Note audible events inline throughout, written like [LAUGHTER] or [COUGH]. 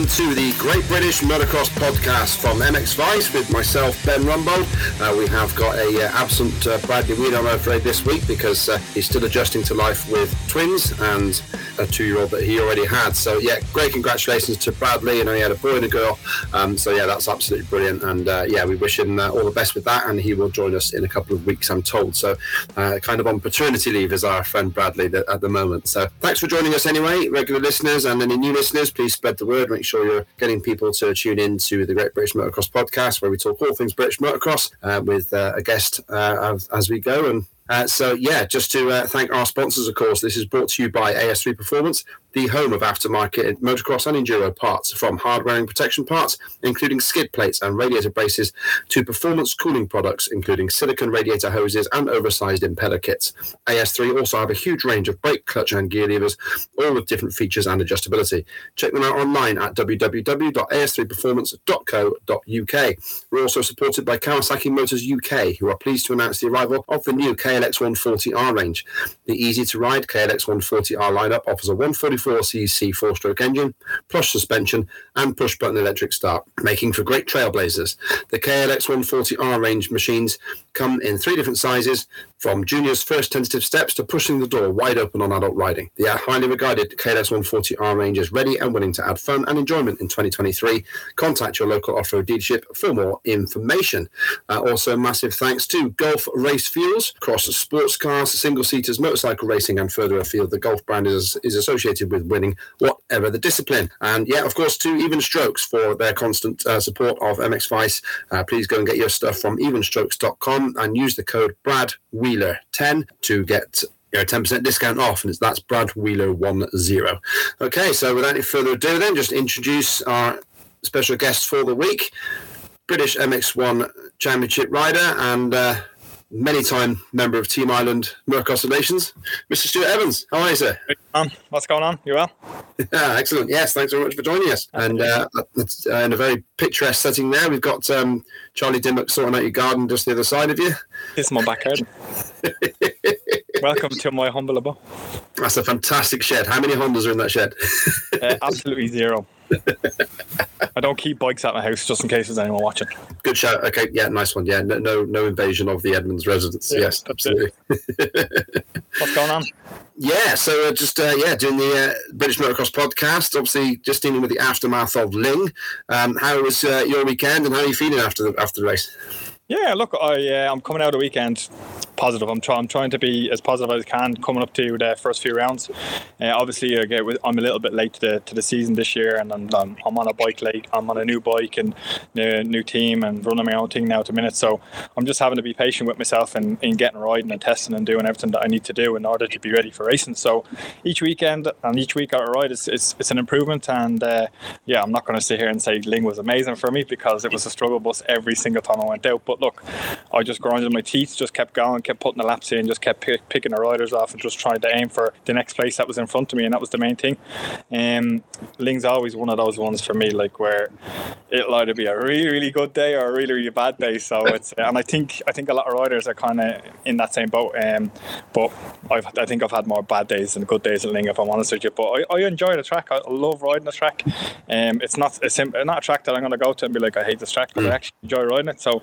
welcome to the Great British Motocross podcast from MX Vice with myself, Ben Rumbold. Uh, we have got a uh, absent uh, Bradley Wheeler, I'm afraid, this week because uh, he's still adjusting to life with twins and a two-year-old that he already had. So yeah, great congratulations to Bradley. and he had a boy and a girl. Um, so yeah, that's absolutely brilliant. And uh, yeah, we wish him uh, all the best with that. And he will join us in a couple of weeks, I'm told. So kind of on paternity leave is our friend Bradley at the moment. So thanks for joining us anyway, regular listeners and any new listeners. Please spread the word. Make sure you're getting people to tune in to the Great British Motocross podcast, where we talk all things British motocross uh, with uh, a guest uh, as, we go. And uh, so, yeah, just to uh, thank our sponsors, of course, this is brought to you by AS3 Performance, the home of aftermarket motocross and enduro parts, from hard-wearing protection parts, including skid plates and radiator braces, to performance cooling products, including silicone radiator hoses and oversized impeller kits. AS3 also have a huge range of brake, clutch, and gear levers, all with different features and adjustability. Check them out online at www.as3performance.co.uk. We're also supported by Kawasaki Motors UK, who are pleased to announce the arrival of the new KLX 140R range. The easy-to-ride KLX 140R lineup offers a 140 144cc four stroke engine, plush suspension, and push button electric start, making for great trailblazers. The KLX 140R range machines come in three different sizes, from junior's first tentative steps to pushing the door wide open on adult riding. The highly regarded KLX 140R range is ready and willing to add fun and enjoyment in 2023. Contact your local off road dealership for more information. Uh, also, massive thanks to Gulf Race Fuels across sports cars, single seaters, motorcycle racing, and further afield. The Gulf brand is, is associated with winning whatever the discipline. And yeah, of course, to Even Strokes for their constant uh, support of MX Vice. Uh, please go and get your stuff from evenstrokes.com and use the code BRAD Wheeler 10 to get you know, 10% discount off, and that's Brad Wheeler 10. Okay, so without any further ado, then just introduce our special guest for the week British MX1 Championship rider and uh, many time member of Team Ireland Motocross Relations, Mr. Stuart Edmonds. How are you, sir? Um, what's going on? You well? yeah, [LAUGHS] excellent. Yes, thanks very much for joining us. And uh, it's, uh, in a very picturesque setting there, we've got um, Charlie Dimmock sorting out your garden just the other side of you. This is my backyard. [LAUGHS] Welcome to my humble abode. That's a fantastic shed. How many Hondas are in that shed? uh, absolutely zero. [LAUGHS] I don't keep bikes at my house just in case there's anyone watching. Good shout. Okay, yeah, nice one. Yeah, no, no, no invasion of the Edmonds residence. Yeah, yes, absolutely. [LAUGHS] What's going on? Yeah, so uh, just uh, yeah, doing the uh, British Motocross podcast. Obviously, just dealing with the aftermath of Lyng. Um, how was uh, your weekend, and how are you feeling after the after the race? Yeah, look, I uh, I'm coming out of the weekend positive. I'm, try- I'm trying to be as positive as I can coming up to the first few rounds. Uh, obviously, again, I'm a little bit late to the, to the season this year, and I'm, I'm, I'm on a bike late. I'm on a new bike and a new team and running my own thing now at the minute. So I'm just having to be patient with myself and in, in getting riding and testing and doing everything that I need to do in order to be ready for racing. So each weekend and each week I ride, it's, it's, it's an improvement. And uh, yeah, I'm not going to sit here and say Lyng was amazing for me because it was a struggle bus every single time I went out. But look, I just grinded my teeth, just kept going, kept putting the laps in, just kept pick, picking the riders off and just trying to aim for the next place that was in front of me, and that was the main thing. Um, Lyng's always one of those ones for me, like where it'll either be a really really good day or a really really bad day. So it's and I think I think a lot of riders are kind of in that same boat. Um, but I've, I think I've had more bad days than good days at Lyng, if I'm honest with you. But I, I enjoy the track. I love riding the track. Um, it's not a sim- not a track that I'm going to go to and be like I hate this track, but I mm. actually enjoy riding it. So,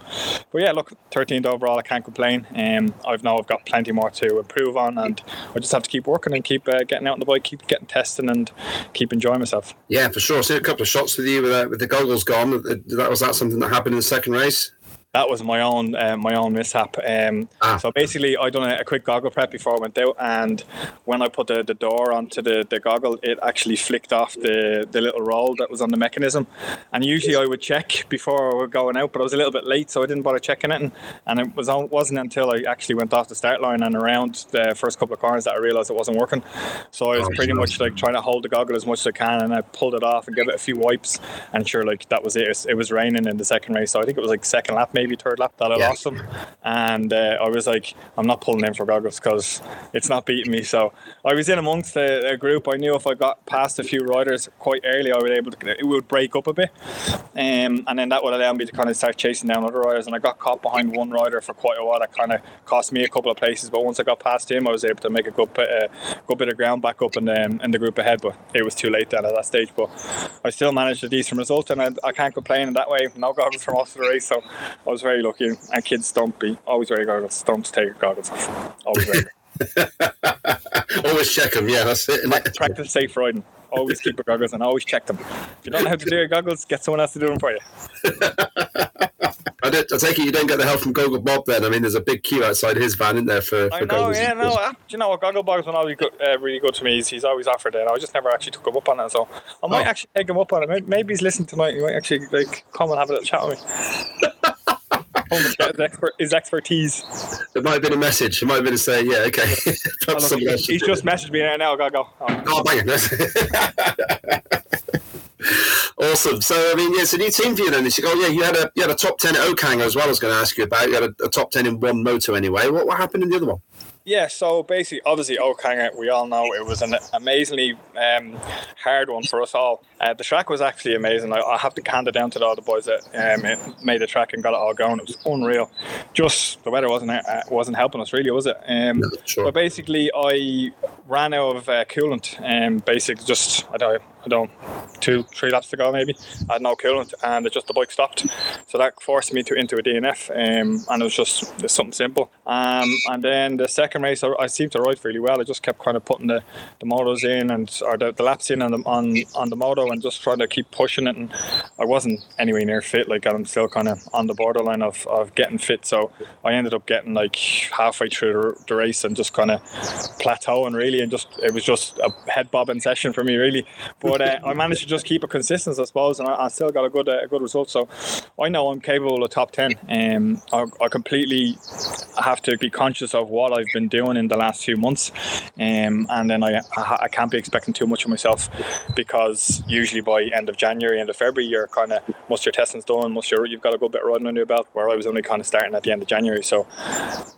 but yeah, look, 13th overall, I can't complain. Um, I've now I've got plenty more to improve on, and I just have to keep working and keep uh, getting out on the bike, keep getting testing, and keep enjoying myself. Yeah, for sure. See a couple of shots with you with, uh, with the goggles gone. That was that something that happened in the second race that was my own uh, my own mishap. Um, ah. So basically, I done a, a, quick goggle prep before I went out, and when I put the, the door onto the, the goggle, it actually flicked off the, the little roll that was on the mechanism. And usually I would check before we were going out, but I was a little bit late, so I didn't bother checking it. And, and it was wasn't until I actually went off the start line and around the first couple of corners that I realised it wasn't working. So I was oh, pretty much like trying to hold the goggle as much as I can, and I pulled it off and gave it a few wipes, and sure, like that was it. It was raining in the second race, so I think it was like second lap maybe maybe third lap that I Yeah. lost them, and uh, I was like, I'm not pulling in for goggles because it's not beating me. So I was in amongst a, a group. I knew if I got past a few riders quite early, I would able to it would break up a bit, um, and then that would allow me to kind of start chasing down other riders. And I got caught behind one rider for quite a while. That kind of cost me a couple of places, but once I got past him, I was able to make a good bit, uh, good bit of ground back up in the, in the group ahead. But it was too late then at that stage. But I still managed a decent result, and I, I can't complain in that way. No goggles from most of the race, so I was very lucky. And kids don't be always wear goggles. Don't take your goggles off. Always wear them. [LAUGHS] Always check them. Yeah, that's it. Practice safe riding. Always keep your goggles and always check them. If you don't know how to do your goggles, get someone else to do them for you. [LAUGHS] I, don't, I take it you don't get the help from Goggle Bob then. I mean, there's a big queue outside his van, isn't there, for, for I know, goggles? yeah, no. Do you know what? Goggle Bob's been always good, uh, really good to me. He's, he's always offered it. I just never actually took him up on it, so I might Oh. actually take him up on it. Maybe, maybe he's listening tonight. He might actually like come and have a little chat with me. [LAUGHS] His, expert, his expertise. It might have been a message. It might have been to say, yeah, okay. [LAUGHS] [LAUGHS] Oh, Perhaps look, someone he's just messaged me right now. I gotta go. Oh. Oh, bang it. [LAUGHS] awesome. So, I mean, yeah, it's a new team for you then. You go, yeah, you had a you had a top ten at Oakhanger as well. I was going to ask you about. You had a, a top ten in one moto anyway. What what happened in the other one? Yeah, so basically, obviously, Oakhanger, we all know it was an amazingly um, hard one for us all. Uh, the track was actually amazing. I, I have to hand it down to all the boys that um, made the track and got it all going. It was unreal. Just the weather wasn't uh, wasn't helping us really, was it? Um, No, sure. But basically, I ran out of uh, coolant. Um, basically, just I don't, I don't, two, three laps to go maybe. I had no coolant, and it just the bike stopped. So that forced me to into a DNF, um, and it was just something simple. Um, and then the second race, I, I seemed to ride really well. I just kept kind of putting the, the motos in and or the, the laps in on the on on the and just trying to keep pushing it. And I wasn't anywhere near fit. Like I'm still kind of on the borderline of, of getting fit. So I ended up getting like halfway through the, the race and just kind of plateauing really, and just it was just a head bobbing session for me really. But uh, I managed to just keep a consistency, I suppose, and I, I still got a good uh, a good result. So I know I'm capable of top ten. Um, I, I completely have to be conscious of what I've been doing in the last few months, um, and then I, I I can't be expecting too much of myself because usually by end of January, end of February, you're kind of most your testing's done, most your you've got a good bit of riding under your belt. Where I was only kind of starting at the end of January, so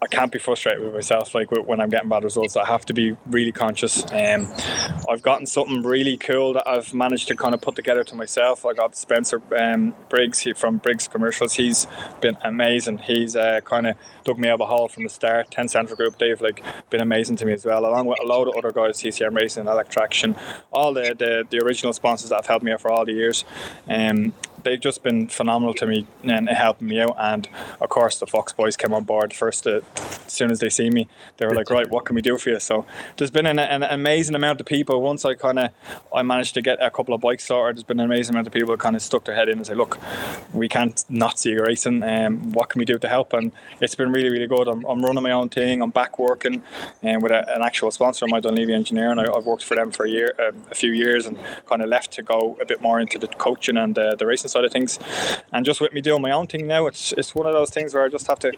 I can't be frustrated with myself like when I'm getting bad results. I have to be really conscious. Um, I've gotten something really cool that I've managed to kind of put together to myself. I got Spencer um, Briggs he, from Briggs Commercials. He's been amazing. He's uh, kind of dug me of a hole from the start. 10 Central Group, they've like been amazing to me as well, along with a load of other guys, CCM Racing, Electraction, all the, the, the original sponsors that have helped me out for all the years. Um, they've just been phenomenal to me and helping me out. And of course, the Fox boys came on board first. Uh, as soon as they see me, they were like, "Right, what can we do for you?" So there's been an, an amazing amount of people. Once I kind of I managed to get a couple of bikes sorted, there's been an amazing amount of people kind of stuck their head in and say, "Look, we can't not see you racing. Um, what can we do to help?" And it's been really, really good. I'm, I'm running my own thing. I'm back working, and with a, an actual sponsor, my Dunleavy Engineering. I, I've worked for them for a year, um, a few years, and kind of left to go a bit more into the coaching and uh, the racing side of things. And just with me doing my own thing now, it's it's one of those things where I just have to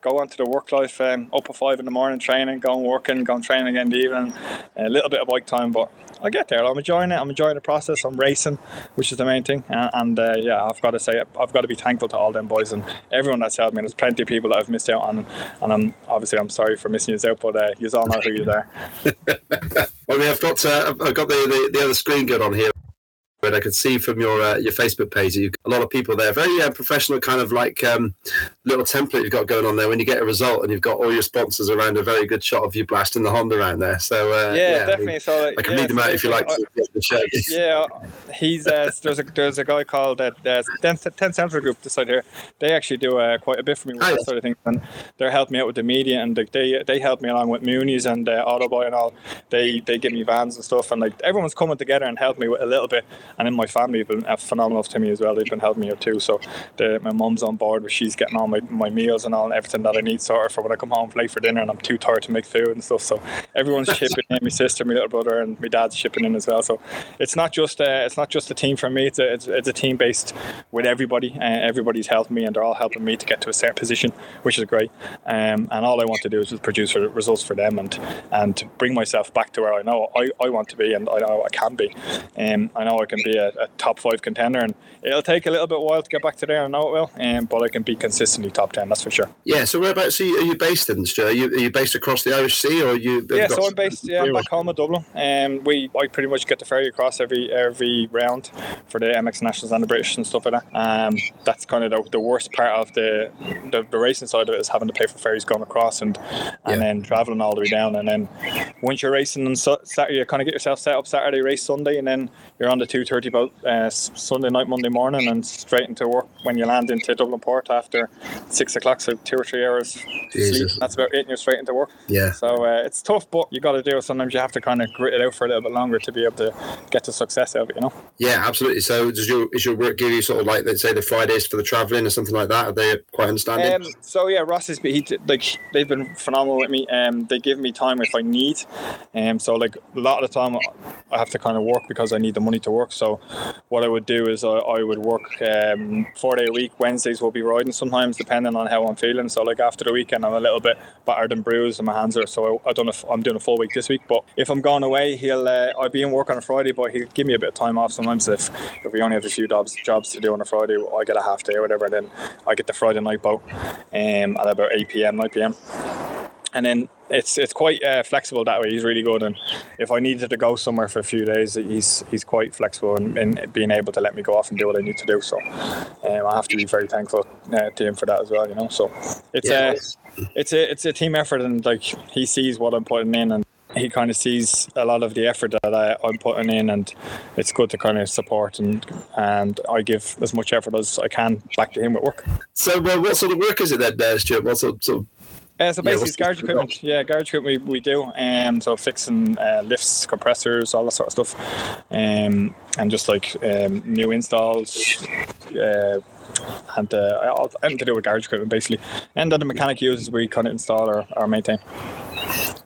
go onto the work life, um, up at five in the morning, training, going working, going training again in the evening, a little bit of bike time, but I get there. I'm enjoying it. I'm enjoying the process. I'm racing, which is the main thing. And, and uh, yeah, I've got to say, I've got to be thankful to all them boys and everyone that's helped me. There's plenty of people that I've missed out on, and I'm obviously I'm sorry for missing you out, but uh, you all know who you are. [LAUGHS] Well, I mean, I've got uh, I've got the, the, the other screen good on here. But I could see from your uh, your Facebook page that you've got a lot of people there. Very uh, professional, kind of like um, little template you've got going on there. When you get a result and you've got all your sponsors around, a very good shot of you blasting the Honda around there. So uh, yeah, I mean, definitely. so I can yeah, read them out if you like. I- To [LAUGHS] yeah, he's uh, there's a there's a guy called uh, uh, Ten, Ten Central Group this side here. They actually do uh, quite a bit for me with Oh, that yeah. sort of thing, and they're helping me out with the media, and they they, they help me along with Moonies and uh, Autoboy and all. They they give me vans and stuff, and like everyone's coming together and helping me with a little bit. And in my family have been phenomenal to me as well. They've been helping me out too. So the, my mum's on board, where she's getting all my, my meals and all and everything that I need sorted for when I come home late for dinner, and I'm too tired to make food and stuff. So everyone's [LAUGHS] chipping in. My sister, my little brother, and my dad's chipping in as well. So it's not just uh, it's not just a team for me. It's a it's, it's a team based with everybody. Uh, everybody's helping me, and they're all helping me to get to a certain position, which is great. Um, and all I want to do is just produce for- results for them and and bring myself back to where I know I, I want to be and I know I can be. Um, I know I can be a, a, top five contender. And it'll take a little bit while to get back to there. I know it will, um, but I can be consistently top ten. That's for sure. Yeah. So whereabouts are you, are you based in? Stu? Are you, are you based across the Irish Sea, or you? Yeah. So I'm based. Yeah, back home in Dublin. And um, we I pretty much get the ferry across every every round for the MX Nationals and the British and stuff like that. Um, that's kind of the, the worst part of the, the, the racing side of it is having to pay for ferries going across and and yeah. then traveling all the way down. And then once you're racing on Saturday, you kind of get yourself set up Saturday, race Sunday, and then you're on the two thirty boat uh, Sunday night, Monday morning, and straight into work when you land into Dublin port after six o'clock. So two or three hours sleep. That's about it, and you're straight into work. Yeah. So uh, it's tough, but you got to do it. Sometimes you have to kind of grit it out for a little bit longer to be able to get the success out of it. You know. Yeah, absolutely. So does your is your work give you sort of like let's say the Fridays for the travelling or something like that? Are they quite understanding? Um, so yeah, Ross is he like they've been phenomenal with me. Um, they give me time if I need. Um, so like a lot of the time I have to kind of work because I need the money to work. So what I would do is I, I would work um, four day a week. Wednesdays will be riding sometimes depending on how I'm feeling. So like after the weekend I'm a little bit battered and bruised and my hands are so I, I don't know if I'm doing a full week this week. But if I'm going away, he'll uh, I'll be in work on a Friday, but he'll give me a bit of time off sometimes if if we only have a few jobs jobs to do on a Friday, I get a half day or whatever. Then I get the Friday night boat um, at about 8 p.m. 9 p.m and then it's it's quite uh, flexible that way. He's really good, and if I needed to go somewhere for a few days, he's he's quite flexible in, in being able to let me go off and do what I need to do. So um, I have to be very thankful uh, to him for that as well. You know, so it's yeah. a it's a it's a team effort, and like he sees what I'm putting in, and he kind of sees a lot of the effort that I, am putting in, and it's good to kind of support and and I give as much effort as I can back to him at work. So, well, what sort of work is it then, uh, Stuart? What sort, sort of uh, so basically, yeah, garage equipment. Yeah, garage equipment we, we do. Um, so fixing uh, lifts, compressors, all that sort of stuff, um, and just like um, new installs. Uh, and uh, anything to do with garage equipment basically. And then the mechanic uses we kind of install or, or maintain.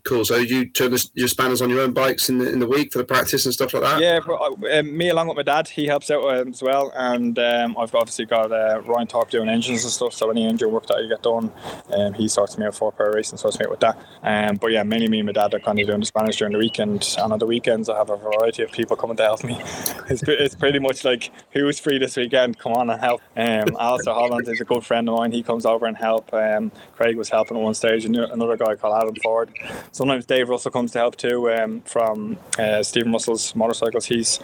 Cool. So you turn your spanners on your own bikes in the, in the week for the practice and stuff like that? Yeah, uh, um, me along with my dad, he helps out um, as well. And um, I've obviously got uh, Ryan Thorpe doing engines and stuff. So any engine work that I get done, um, he sorts me out for power racing, sorts me out with that. Um, but yeah, mainly me and my dad are kind of doing the spanners during the weekend. And on the weekends, I have a variety of people coming to help me. [LAUGHS] It's, it's pretty much like who's free this weekend? Come on and help. Um, Holland is a good friend of mine. He comes over and help. Um, Craig was helping at one stage. and Another guy called Adam Ford sometimes Dave Russell comes to help too um, from uh, Stephen Russell's motorcycles. He's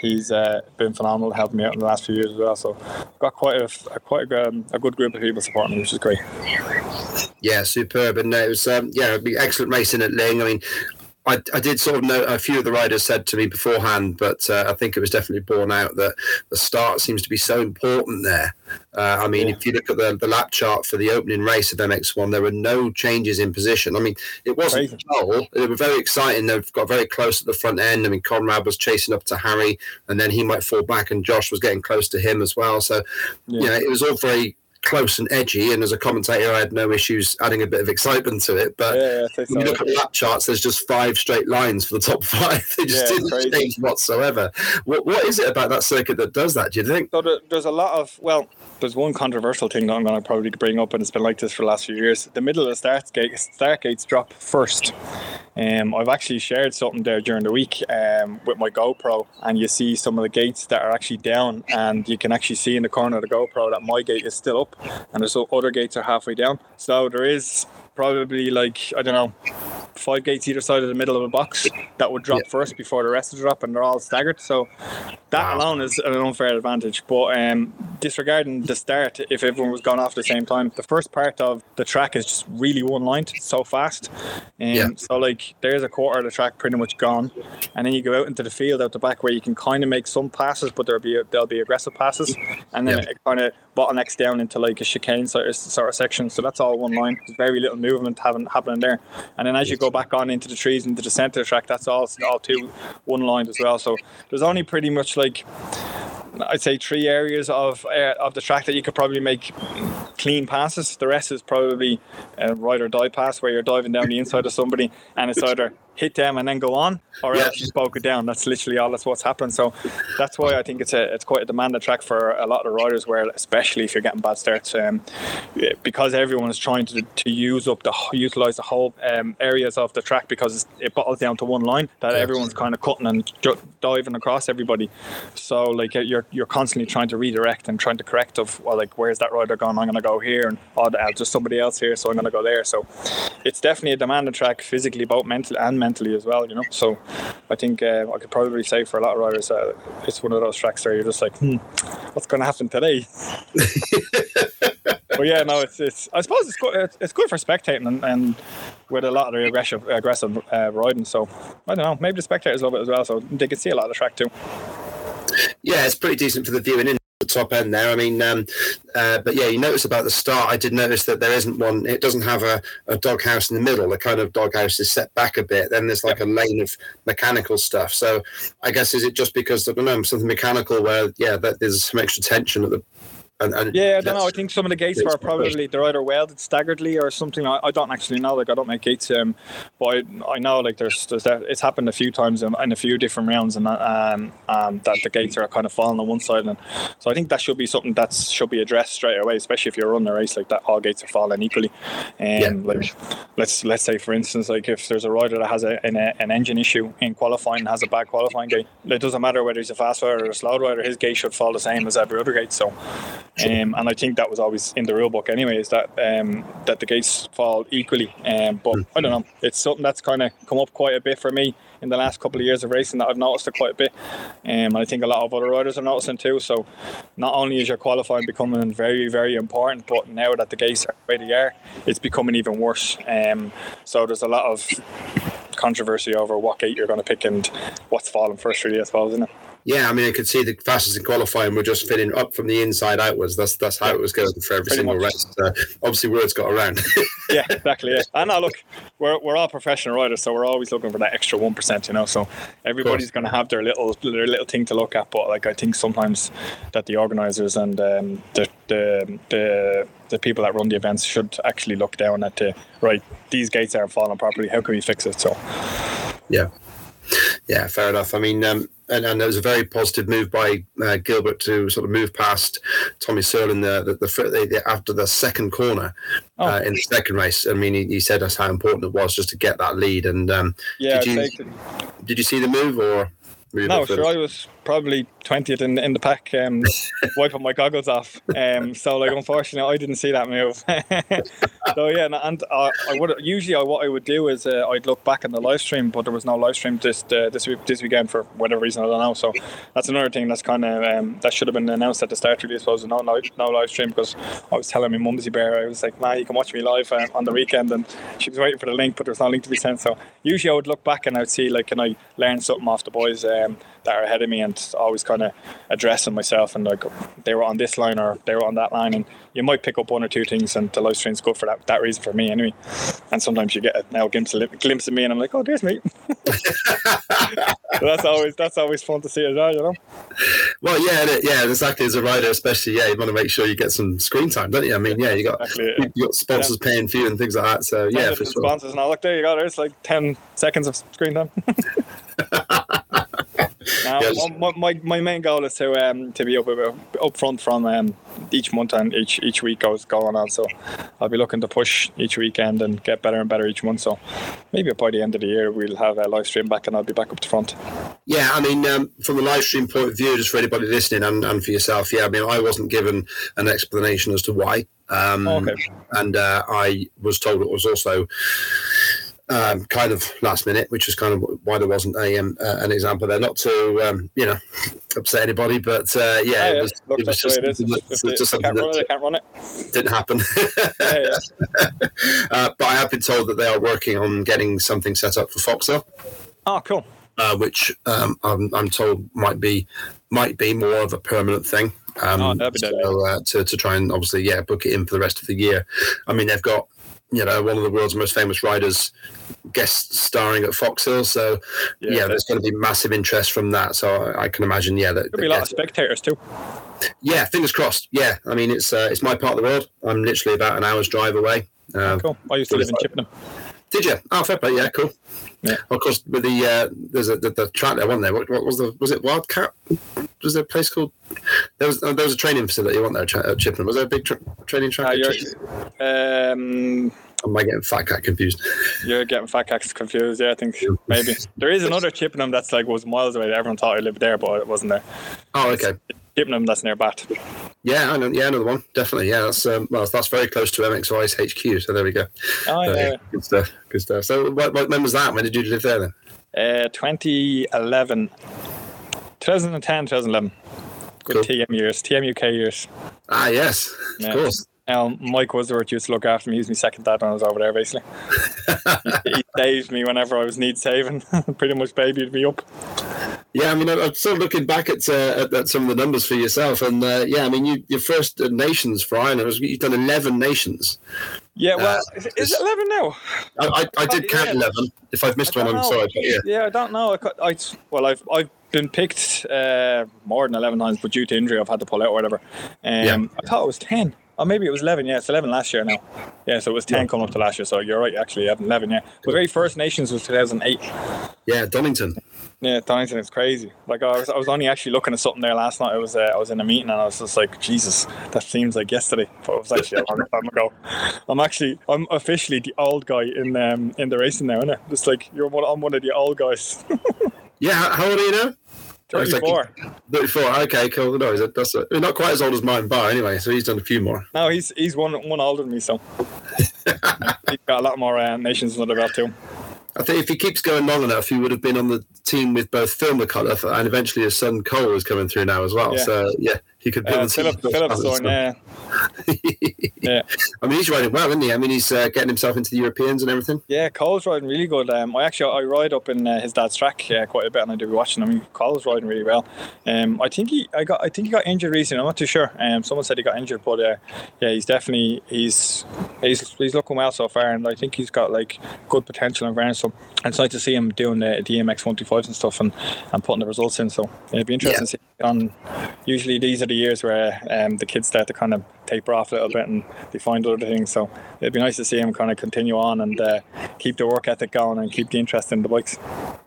he's uh, been phenomenal helping me out in the last few years as well. So got quite a, a quite a, um, a, good group of people supporting me, which is great. Yeah, superb, and it was um, yeah, excellent racing at Lyng. I mean, I, I, did sort of know a few of the riders said to me beforehand, but uh, I think it was definitely borne out that the start seems to be so important there. Uh, I mean, yeah. if you look at the, the lap chart for the opening race of MX1, there were no changes in position. I mean, it wasn't dull. They were very exciting. They've got very close at the front end. I mean, Conrad was chasing up to Harry, and then he might fall back, and Josh was getting close to him as well. So, yeah. you know, it was all very close and edgy. And as a commentator, I had no issues adding a bit of excitement to it. But yeah, when you look at lap charts, there's just five straight lines for the top [LAUGHS] five. they just yeah, didn't crazy. change whatsoever. What what is it about that circuit that does that? Do you think? So there's a lot of well, there's one controversial thing that I'm going to probably bring up, and it's been like this for the last few years. The middle of the start gate, start gates drop first. Um, I've actually shared something there during the week um, with my GoPro, and you see some of the gates that are actually down, and you can actually see in the corner of the GoPro that my gate is still up, and there's other gates are halfway down. So there is probably like I don't know five gates either side of the middle of a box that would drop yeah. first before the rest would drop, and they're all staggered. So that alone is an unfair advantage. But um, disregarding the start, if everyone was gone off at the same time, the first part of the track is just really one lined so fast. Um, yeah. So like there's a quarter of the track pretty much gone, and then you go out into the field out the back where you can kind of make some passes, but there'll be there'll be aggressive passes, and then yeah. it kind of bottlenecks down into like a chicane sort of, sort of section. So that's all one line. There's very little movement having, happening there, and then as you go back on into the trees into the centre of the track, that's all all two one lined as well. So there's only pretty much like I'd say three areas of uh, of the track that you could probably make clean passes. The rest is probably a ride or die pass where you're diving down the inside of somebody, and it's either hit them and then go on, or Yeah. else you spoke it down. That's literally all that's what's happened. So that's why I think it's a it's quite a demanded track for a lot of riders. Where especially if you're getting bad starts, um, because everyone is trying to to use up the utilize the whole um, areas of the track because it bottles down to one line that Yeah. everyone's kind of cutting and ju- diving across everybody. So like you're you're constantly trying to redirect and trying to correct of well like where's that rider gone? I'm going to go here and oh uh, just somebody else here, so I'm going to go there. So it's definitely a demanding track physically, both mentally and mentally as well. You know, so I think uh, I could probably say for a lot of riders, uh, it's one of those tracks where you're just like, hmm, what's going to happen today? [LAUGHS] but yeah, no, it's it's. I suppose it's good. It's, it's good for spectating and, and with a lot of the aggressive aggressive uh, riding. So I don't know. Maybe the spectators love it as well, so they can see a lot of the track too. Yeah, it's pretty decent for the viewing in the top end there. I mean, um, uh, but yeah, you notice about the start. I did notice that there isn't one. It doesn't have a, a doghouse in the middle. The kind of doghouse is set back a bit. Then there's like a lane of mechanical stuff. So I guess is it just because I don't know something mechanical where yeah, that there's some extra tension at the. And, and Yeah, I don't know. I think some of the gates were probably they're either welded staggeredly or something. I, I don't actually know. Like I don't make gates, um, but I, I know like there's, there's that, it's happened a few times in, in a few different rounds, and that, um, um, that the gates are kind of falling on one side, and so I think that should be something that should be addressed straight away, especially if you're running a race like that. All gates are falling equally, and Yeah. like let's let's say for instance, like if there's a rider that has a, an, an engine issue in qualifying, and has a bad qualifying gate, it doesn't matter whether he's a fast rider or a slow rider, his gate should fall the same as every other gate. So, um, and I think that was always in the rule book anyway, is that um, that the gates fall equally. Um, but I don't know, it's something that's kind of come up quite a bit for me in the last couple of years of racing that I've noticed it quite a bit. Um, and I think a lot of other riders are noticing too. So not only is your qualifying becoming very, very important, but now that the gates are where they are, it's becoming even worse. Um, so there's a lot of controversy over what gate you're going to pick and what's falling first, really, I suppose, isn't it? Yeah, I mean, I could see the fastest in qualifying were just fitting up from the inside outwards. That's that's how it was going for every Pretty single much. race. So obviously, words got around. [LAUGHS] yeah, exactly. Yeah. And now look, we're, we're all professional riders, so we're always looking for that extra one percent, you know. So everybody's going to have their little their little thing to look at, but like I think sometimes that the organisers and um, the, the the the people that run the events should actually look down at the right. These gates aren't falling properly. How can we fix it? So yeah, yeah, fair enough. I mean, um, and, and there was a very positive move by uh, Gilbert to sort of move past Tommy Searle in the the, the, the, after the second corner Oh. uh, in the second race. I mean, he, he said that's how important it was just to get that lead. And um, yeah, Did you- did you see the move or? move No, sure. I was probably twentieth in, in the pack, um, [LAUGHS] wiping my goggles off. Um, so like, unfortunately, I didn't see that move. [LAUGHS] so yeah, and, and uh, I would usually what I would do is uh, I'd look back in the live stream, but there was no live stream this uh, this week, this weekend for whatever reason I don't know. So that's another thing that's kind of um, that should have been announced at the start. Really, I suppose no no, no live stream because I was telling my mumsy bear I was like, man, you can watch me live uh, on the weekend, and she was waiting for the link, but there was no link to be sent. So usually I would look back and I'd see like, can I learn something off the boys um, that are ahead of me, and always kind of addressing myself and like they were on this line or they were on that line, and you might pick up one or two things, and the live stream's good for that that reason for me anyway. And sometimes you get a now glimpse of, glimpse of me, and I'm like, oh, there's me. [LAUGHS] That's always that's always fun to see as well, you know. Well, yeah, yeah, exactly. As a rider, especially, yeah, you want to make sure you get some screen time, don't you? I mean, yeah, you got Exactly. you got sponsors paying for you and things like that. So yeah, for sure. sponsors and all. Look, there you go. There's like ten seconds of screen time. [LAUGHS] Now, Yes. my, my, my main goal is to um to be up up front from um each month and each each week goes going on. So I'll be looking to push each weekend and get better and better each month. So maybe by the end of the year we'll have a live stream back and I'll be back up the front. Yeah, I mean, um, from a live stream point of view, just for anybody listening and, and for yourself, yeah, I mean, I wasn't given an explanation as to why. Um, okay. And uh, I was told it was also um, kind of last minute, which is kind of why there wasn't a um, uh, an example there. Not to um, you know upset anybody, but uh, yeah, Yeah, it was, it was just, it is. that, they, just something can't run it, can't run it. didn't happen. [LAUGHS] Yeah, yeah. [LAUGHS] uh, but I have been told that they are working on getting something set up for Foxhill. Oh, cool. uh, which um, I'm, I'm told might be might be more of a permanent thing. Um, Oh, that'd be deadly. so, uh, to to try and obviously yeah book it in for the rest of the year. I mean they've got you know one of the world's most famous riders guest starring at Fox Hill, so yeah, Yeah, there's going to be massive interest from that. So I, I can imagine yeah that, There'll be a lot of spectators too. yeah fingers crossed. Yeah, I mean it's uh, it's my part of the world. I'm literally about an hour's drive away. Um, Cool. I used to live in Chippenham. Did you? Oh, fair play. Yeah, cool. Yeah. Of course, with the uh, there's a the, the track there, wasn't there? What, what was the was it Wildcat? Was there a place called? There was uh, there was a training facility, wasn't there, tra- at Chippenham? Was there a big tra- training track? Uh, at um, Am I getting fat cat confused? you're getting fat cats confused. Yeah, I think maybe there is another Chippenham that's like was miles away. Everyone thought I lived there, but it wasn't there. Oh, okay. Chippenham that's near Bath. Yeah, I know. Yeah, another one. Definitely. Yeah, that's um, well, that's very close to MX Vice's HQ. So there we go. Oh yeah. Good stuff. Good stuff. So, what, what, when was that? When did you live there then? Uh, 2011, 2010, 2011. Good Cool. TM years, TM UK years. Ah, yes, of Yeah. course. Um, Mike Woodsworth used to look after me. He was my second dad when I was over there, basically. [LAUGHS] he saved me whenever I was need saving. [LAUGHS] Pretty much babied me up. Yeah, I mean, I'm sort of looking back at, uh, at, at some of the numbers for yourself, and uh, yeah, I mean, you, your first uh, nations for Ireland was you've done 11 nations. Yeah, well, Uh, is, it- is it 11 now? I, I, I did Oh, count yeah. 11. If I've missed one, don't I'm sorry, but yeah. Yeah, I don't know. I, I well, I've I've been picked uh, more than 11 times, but due to injury, I've had to pull out or whatever. Um, Yeah. I thought it was 10. Or maybe it was 11. Yeah, it's 11 last year now. Yeah, so it was 10 coming up to last year. So you're right, actually. 11, yeah. The very first Nations was 2008. Yeah, Donington. Yeah, Donington is crazy. Like I was, I was only actually looking at something there last night. I was, uh, I was in a meeting and I was just like, Jesus, that seems like yesterday, but it was actually a long [LAUGHS] time ago. I'm actually, I'm officially the old guy in um in the racing now, innit? Just like you're one, I'm one of the old guys. [LAUGHS] Yeah, how, how old are you now? Oh, it's like- 34. 34. Okay, cool. No, he's- that's not quite as old as mine, bar anyway, so he's done a few more. No, he's he's one one older than me, so [LAUGHS] he's got a lot more uh, nations under belt too. I think if he keeps going long enough, he would have been on the team with both Phil McCullough and eventually his son Cole is coming through now as well. Yeah. So, yeah, he could build Uh. Philip Philip's yeah, [LAUGHS] yeah, I mean, he's riding well, isn't he? I mean, he's uh, getting himself into the Europeans and everything. yeah. Cole's riding really good. Um, I actually I ride up in uh, his dad's track uh, quite a bit, and I do be watching I mean, Cole's riding really well. Um, I think he I got I think he got injured recently. I'm not too sure. Um, someone said he got injured, but uh, yeah, he's definitely he's he's he's looking well so far, and I think he's got like good potential in fairness. It's nice to see him doing the EMX 125s and stuff, and, and putting the results in. So it'd be interesting to see. On usually these are the years where um, the kids start to kind of taper off a little bit and they find other things. So it'd be nice to see him kind of continue on and uh, keep the work ethic going and keep the interest in the bikes.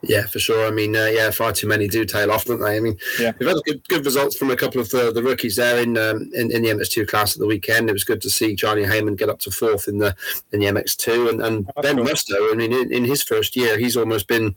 Yeah, for sure. I mean, uh, yeah, far too many do tail off, don't they? I mean, Yeah. we've had good, good results from a couple of the, the rookies there in, um, in in the MX2 class at the weekend. It was good to see Charlie Heyman get up to fourth in the in the MX2, and, and Ben cool. Musto. I mean, in, in his first year, he's almost been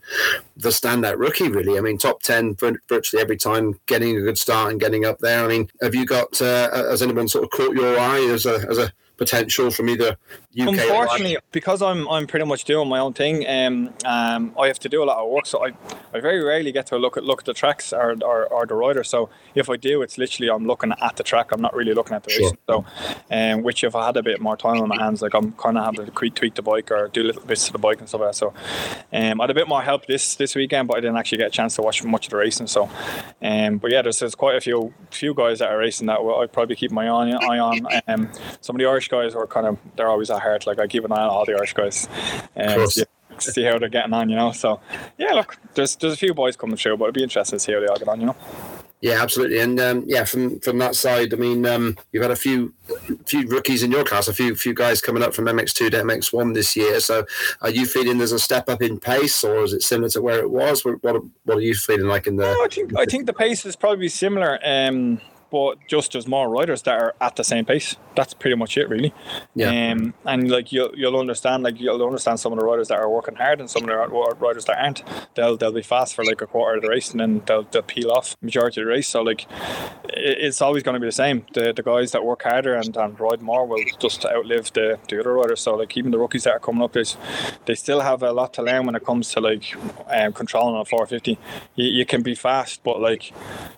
the standout rookie, really. I mean, top ten vir- virtually every time, getting a good start and getting up there. I mean, have you got uh, has anyone sort of caught your eye as a as a potential from either UK? or Unfortunately, because I'm I'm pretty much doing my own thing, um, um, I have to do a lot of work. So I, I very rarely get to look at look at the tracks or, or, or the rider. So if I do, it's literally I'm looking at the track. I'm not really looking at the Sure. race. So, um, which if I had a bit more time on my hands, like I'm kind of having to tweak, the bike or do little bits to the bike and stuff like that. So, um, I had a bit more help this this weekend, but I didn't actually get a chance to watch much of the racing. So, um, but yeah, there's, there's quite a few few guys that are racing that I'd probably keep my eye, eye on. Um, some of the Irish guys are kind of they're always at heart. Like I keep an eye on all the Irish guys. Um, see, see how they're getting on, you know. So yeah, look, there's there's a few boys coming through, but it'd be interesting to see how they all get on, you know. Yeah, absolutely, and um, yeah, from from that side, I mean, um, you've had a few few rookies in your class, a few few guys coming up from MX2 to MX1 this year. So, are you feeling there's a step up in pace, or is it similar to where it was? What what, what are you feeling like in the? No, I think I think the pace is probably similar. Um, but just there's more riders that are at the same pace. That's pretty much it, really. Yeah. Um, and like you'll you'll understand, like you'll understand some of the riders that are working hard and some of the riders that aren't. They'll they'll be fast for like a quarter of the race and then they'll they'll peel off majority of the race. So like, it's always going to be the same. The the guys that work harder and, and ride more will just outlive the, the other riders. So like even the rookies that are coming up, is they still have a lot to learn when it comes to like um, controlling a 450. You, you can be fast, but like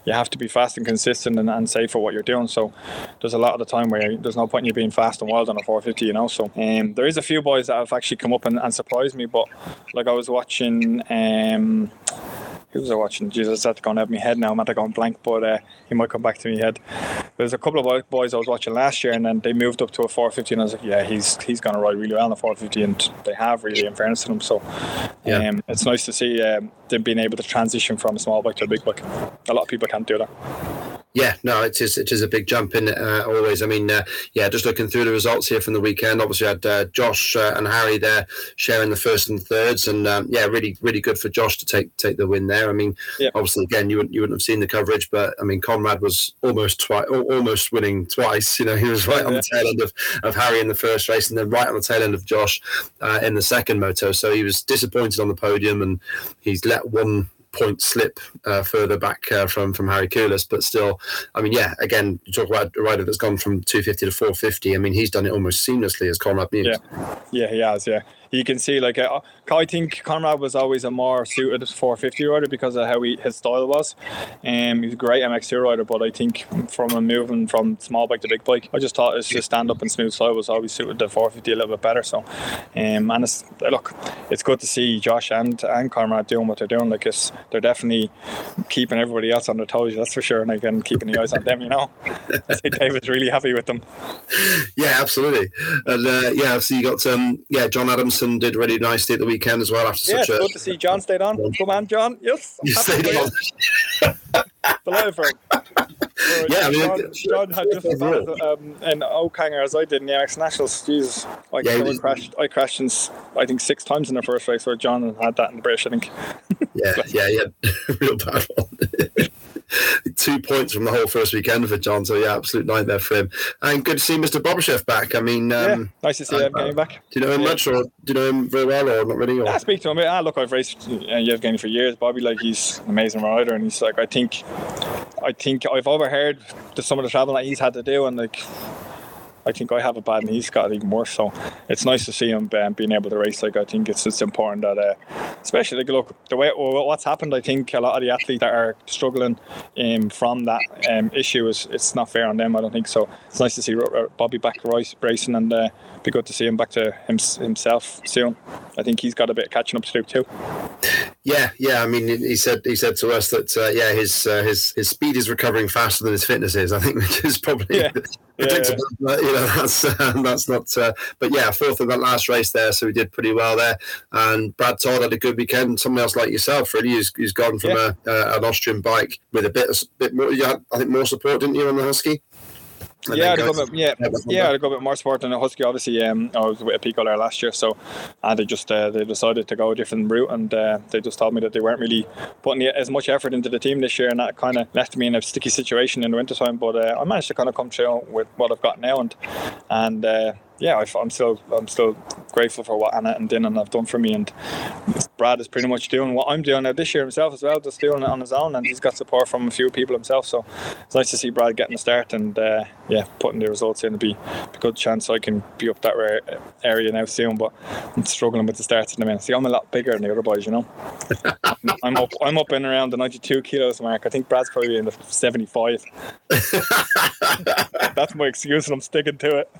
you have to be fast and consistent and, and safe for what you're doing. So there's a lot of the time where there's no point in you being fast and wild on a 450, you know. So um, there is a few boys that have actually come up and, and surprised me, but like I was watching. Um, who was I watching? Jesus, that's gone out of my head now. I'm at going blank, but uh, he might come back to my head. There's a couple of boys I was watching last year, and then they moved up to a 450, and I was like, yeah, he's he's going to ride really well on a 450, and they have really, in fairness to them. So, Yeah. um, it's nice to see um, them being able to transition from a small bike to a big bike. A lot of people can't do that. Yeah, no, it is. It is a big jump in uh, always. I mean, uh, yeah, just looking through the results here from the weekend. Obviously, I had uh, Josh uh, and Harry there sharing the first and thirds, and um, yeah, really, really good for Josh to take take the win there. I mean, yeah. obviously, again, you wouldn't you wouldn't have seen the coverage, but I mean, Conrad was almost twice, almost winning twice. You know, he was right on the tail end of, of Harry in the first race, and then right on the tail end of Josh uh, in the second moto. So he was disappointed on the podium, and he's let one point slip uh, further back uh, from from Harri Kullas, but still, I mean, yeah. Again, you talk about a rider that's gone from 250 to 450. I mean, he's done it almost seamlessly as Conrad Mewse. Yeah, yeah, he has. Yeah, you can see like uh, I think Conrad was always a more suited 450 rider because of how he, his style was. Um, he's a great MX2 rider, but I think from a moving from small bike to big bike, I just thought his stand up and smooth style was always suited the 450 a little bit better. So, um, and it's look, it's good to see Josh and and Conrad doing what they're doing. Like it's they're definitely keeping everybody else on their toes. That's for sure, and again keeping the eyes on them. You know, [LAUGHS] I think David's really happy with them. [LAUGHS] Yeah, absolutely, and uh, yeah, so you got um, yeah John Adamson did really nicely at the weekend as well after yeah, such a. good to see John stayed on. Come on, John. Yes, [LAUGHS] you stayed on. [LAUGHS] Him. [LAUGHS] yeah, I mean, John, John had just as bad um, an Oakhanger as I did in the MX Nationals. Jesus, I, yeah, I crashed. I crashed in, I think six times in the first race, where John had that in the British. I think. yeah, yeah, yeah, real bad one. Two points from the whole first weekend for John. So yeah, absolute nightmare for him. And good to see Mr. Bobryshev back. I mean, um, yeah, nice to see him getting back. Do you know him yeah. much, or do you know him very well, or not really? Or? Yeah, I speak to him. Ah, look, I've raced uh, Yevgeny for years. Bobby, like he's an amazing rider, and he's like, I think, I think I've overheard the, some of the travel that he's had to do, and like I think I have it bad and he's got it even worse. So it's nice to see him um, being able to race. Like I think it's it's important that, uh, especially like look the way well, what's happened. I think a lot of the athletes that are struggling um, from that um, issue is it's not fair on them. I don't think so. It's nice to see Bobby back racing and uh, be good to see him back to him, himself soon. I think he's got a bit of catching up to do too. Yeah, yeah. I mean, he said he said to us that uh, yeah, his uh, his his speed is recovering faster than his fitness is. I think which is probably yeah. [LAUGHS] predictable. Yeah, yeah. you know, [LAUGHS] that's uh, that's not. Uh, but yeah, fourth in that last race there, so he did pretty well there. And Brad Todd had a good weekend. Someone else like yourself, really, who's, who's gone from a, an Austrian bike with a bit a bit more. You had, I think more support, didn't you, on the Husky? Yeah, a bit, yeah, yeah, a bit more sport than a husky. Obviously, um, I was with Apico there last year, so and they just uh, they decided to go a different route, and uh, they just told me that they weren't really putting as much effort into the team this year, and that kind of left me in a sticky situation in the wintertime. But uh, I managed to kind of come through with what I've got now, and and yeah, I'm still I'm still grateful for what Anna and Dylan have done for me, and Brad is pretty much doing what I'm doing now this year himself as well, just doing it on his own, and he's got support from a few people himself. So it's nice to see Brad getting the start and uh, yeah, putting the results in. to be a good chance I can be up that area now soon, but I'm struggling with the starts at the minute. See, I'm a lot bigger than the other boys, you know. [LAUGHS] I'm up I'm up in around the 92 kilos mark. I think Brad's probably in the 75. [LAUGHS] That's my excuse, and I'm sticking to it.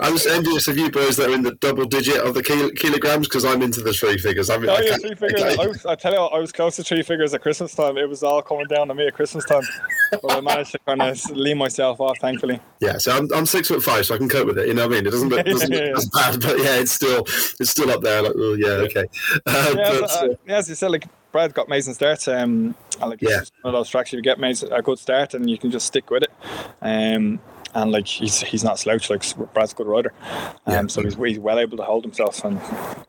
I'm just envious of you boys that are in the double digit of the kil- kilograms because I'm into the three figures. I mean, oh, yeah, three figures. I, I, was, I, tell you, what, I was close to three figures at Christmas time. It was all coming down to me at Christmas time, but I managed to kind of [LAUGHS] lean myself off, thankfully. Yeah, so I'm, I'm six foot five, so I can cope with it. You know what I mean? It doesn't look, [LAUGHS] doesn't look as bad, but yeah, it's still it's still up there. Like, oh yeah, okay. Uh, yeah, but, uh, as you said, like Brad got amazing starts. Um, I like yeah. one of those tracks you get a good start and you can just stick with it. Um, and like he's he's not slouch. Like Brad's a good rider, um, yeah. so he's, he's well able to hold himself. And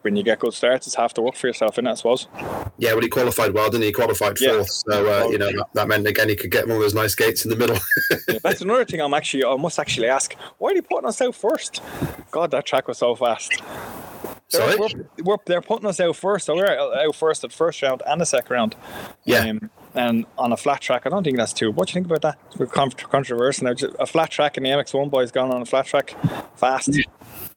when you get good starts, it's half the work for yourself, in it, I suppose. Yeah, well, he qualified well, didn't he? he qualified fourth, so uh, you know that, that, meant again he could get one of those nice gates in the middle. [LAUGHS] yeah, that's another thing. I'm actually I must actually ask why are you putting us out first? God, that track was so fast. Sorry? We're, we're, they're putting us out first, so we're out first at first round and the second round. Yeah. Um, and on a flat track, I don't think that's too. What do you think about that? We're controversial now. A flat track in the MX1 boys gone on a flat track, fast.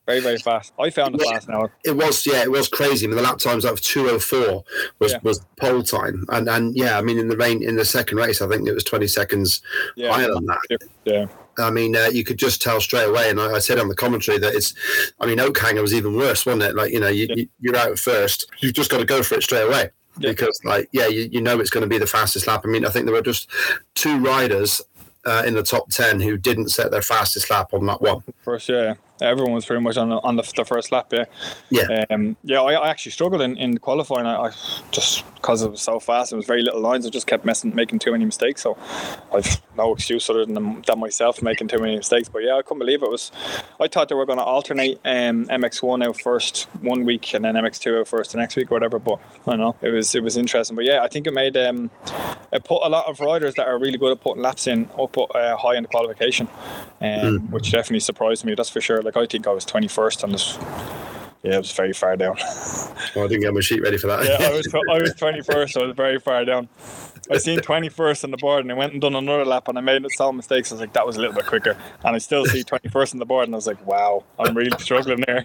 Very, very fast. I found it fast now. It was, yeah, it was crazy. I mean, the lap times out of 204 was, yeah. was pole time. And and yeah, I mean, in the rain, in the second race, I think it was 20 seconds yeah. higher than that. Yeah. I mean, uh, you could just tell straight away. And I, I, said on the commentary that it's, I mean, Oakhanger was even worse, wasn't it? Like, you know, you, yeah. you, are out first. You've just got to go for it straight away yeah. because like yeah you, you know it's going to be the fastest lap i mean i think there were just two riders uh, in the top 10 who didn't set their fastest lap on that one. one first yeah everyone was pretty much on the, on the, the first lap. Yeah, Yeah. um, yeah. I, I actually struggled in, in qualifying. I, I just because it was so fast, it was very little lines. I just kept messing, making too many mistakes. So I've no excuse other than, that myself making too many mistakes. But yeah, I couldn't believe it was. I thought they were going to alternate um, MX1 out first one week and then MX2 out first the next week or whatever. But I don't know. It was it was interesting. But yeah, I think it made um, it put a lot of riders that are really good at putting laps in up uh, high in the qualification, um, which definitely surprised me. That's for sure. Like I think I was 21st on this. Yeah, it was very far down. [LAUGHS] Oh, I didn't get my sheet ready for that. Yeah, I was I was [LAUGHS] 21st, so I was very far down. I seen [LAUGHS] 21st on the board and I went and done another lap and I made some mistakes. I was like, that was a little bit quicker. And I still see 21st on the board and I was like, wow, I'm really struggling there.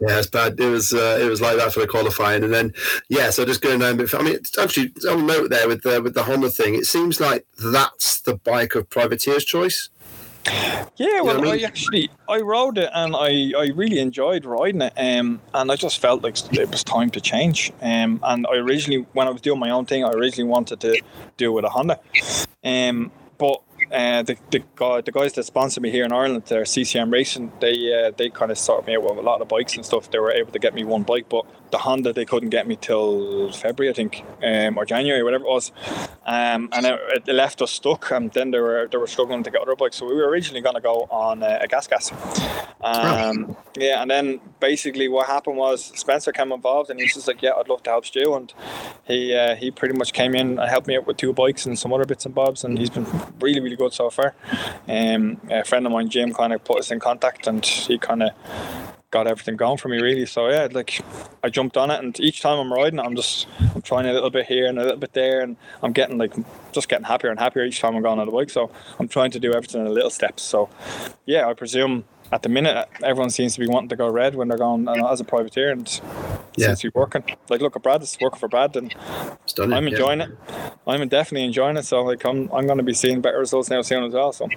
Yeah, it's bad. It was uh, it was like that for the qualifying, and then yeah. So just going down a bit. I mean, it's actually on note there with the with the Honda thing. It seems like that's the bike of privateer's choice. Yeah, well, what I I, mean? actually I rode it and I, I really enjoyed riding it. Um, and I just felt like it was time to change. Um, and I originally when I was doing my own thing, I originally wanted to do it with a Honda. Um, but uh, the the, guy, the guys that sponsor me here in Ireland, they're CCM Racing. They uh, they kind of sorted me out with a lot of bikes and stuff. They were able to get me one bike, but the Honda they couldn't get me till February, I think, um, or January, whatever it was. Um, and it, it left us stuck. And then they were they were struggling to get other bikes. So we were originally going to go on uh, a gas gas. Um, yeah, and then basically what happened was Spencer came involved, and he's just like, "Yeah, I'd love to help Stu," and he uh, he pretty much came in and helped me out with two bikes and some other bits and bobs, and he's been really really good so far. Um, a friend of mine, Jim, kind of put us in contact, and he kind of got everything going for me really. So yeah, like I jumped on it, and each time I'm riding, I'm just I'm trying a little bit here and a little bit there, and I'm getting like just getting happier and happier each time I'm going on the bike. So I'm trying to do everything in little steps. So yeah, I presume. At the minute, everyone seems to be wanting to go red when they're going uh, as a privateer, and Yeah. seems to be working. Like, look at Brad; it's working for Brad, and done. I'm enjoying it. I'm definitely enjoying it. So, like, I'm I'm going to be seeing better results now soon as well. So,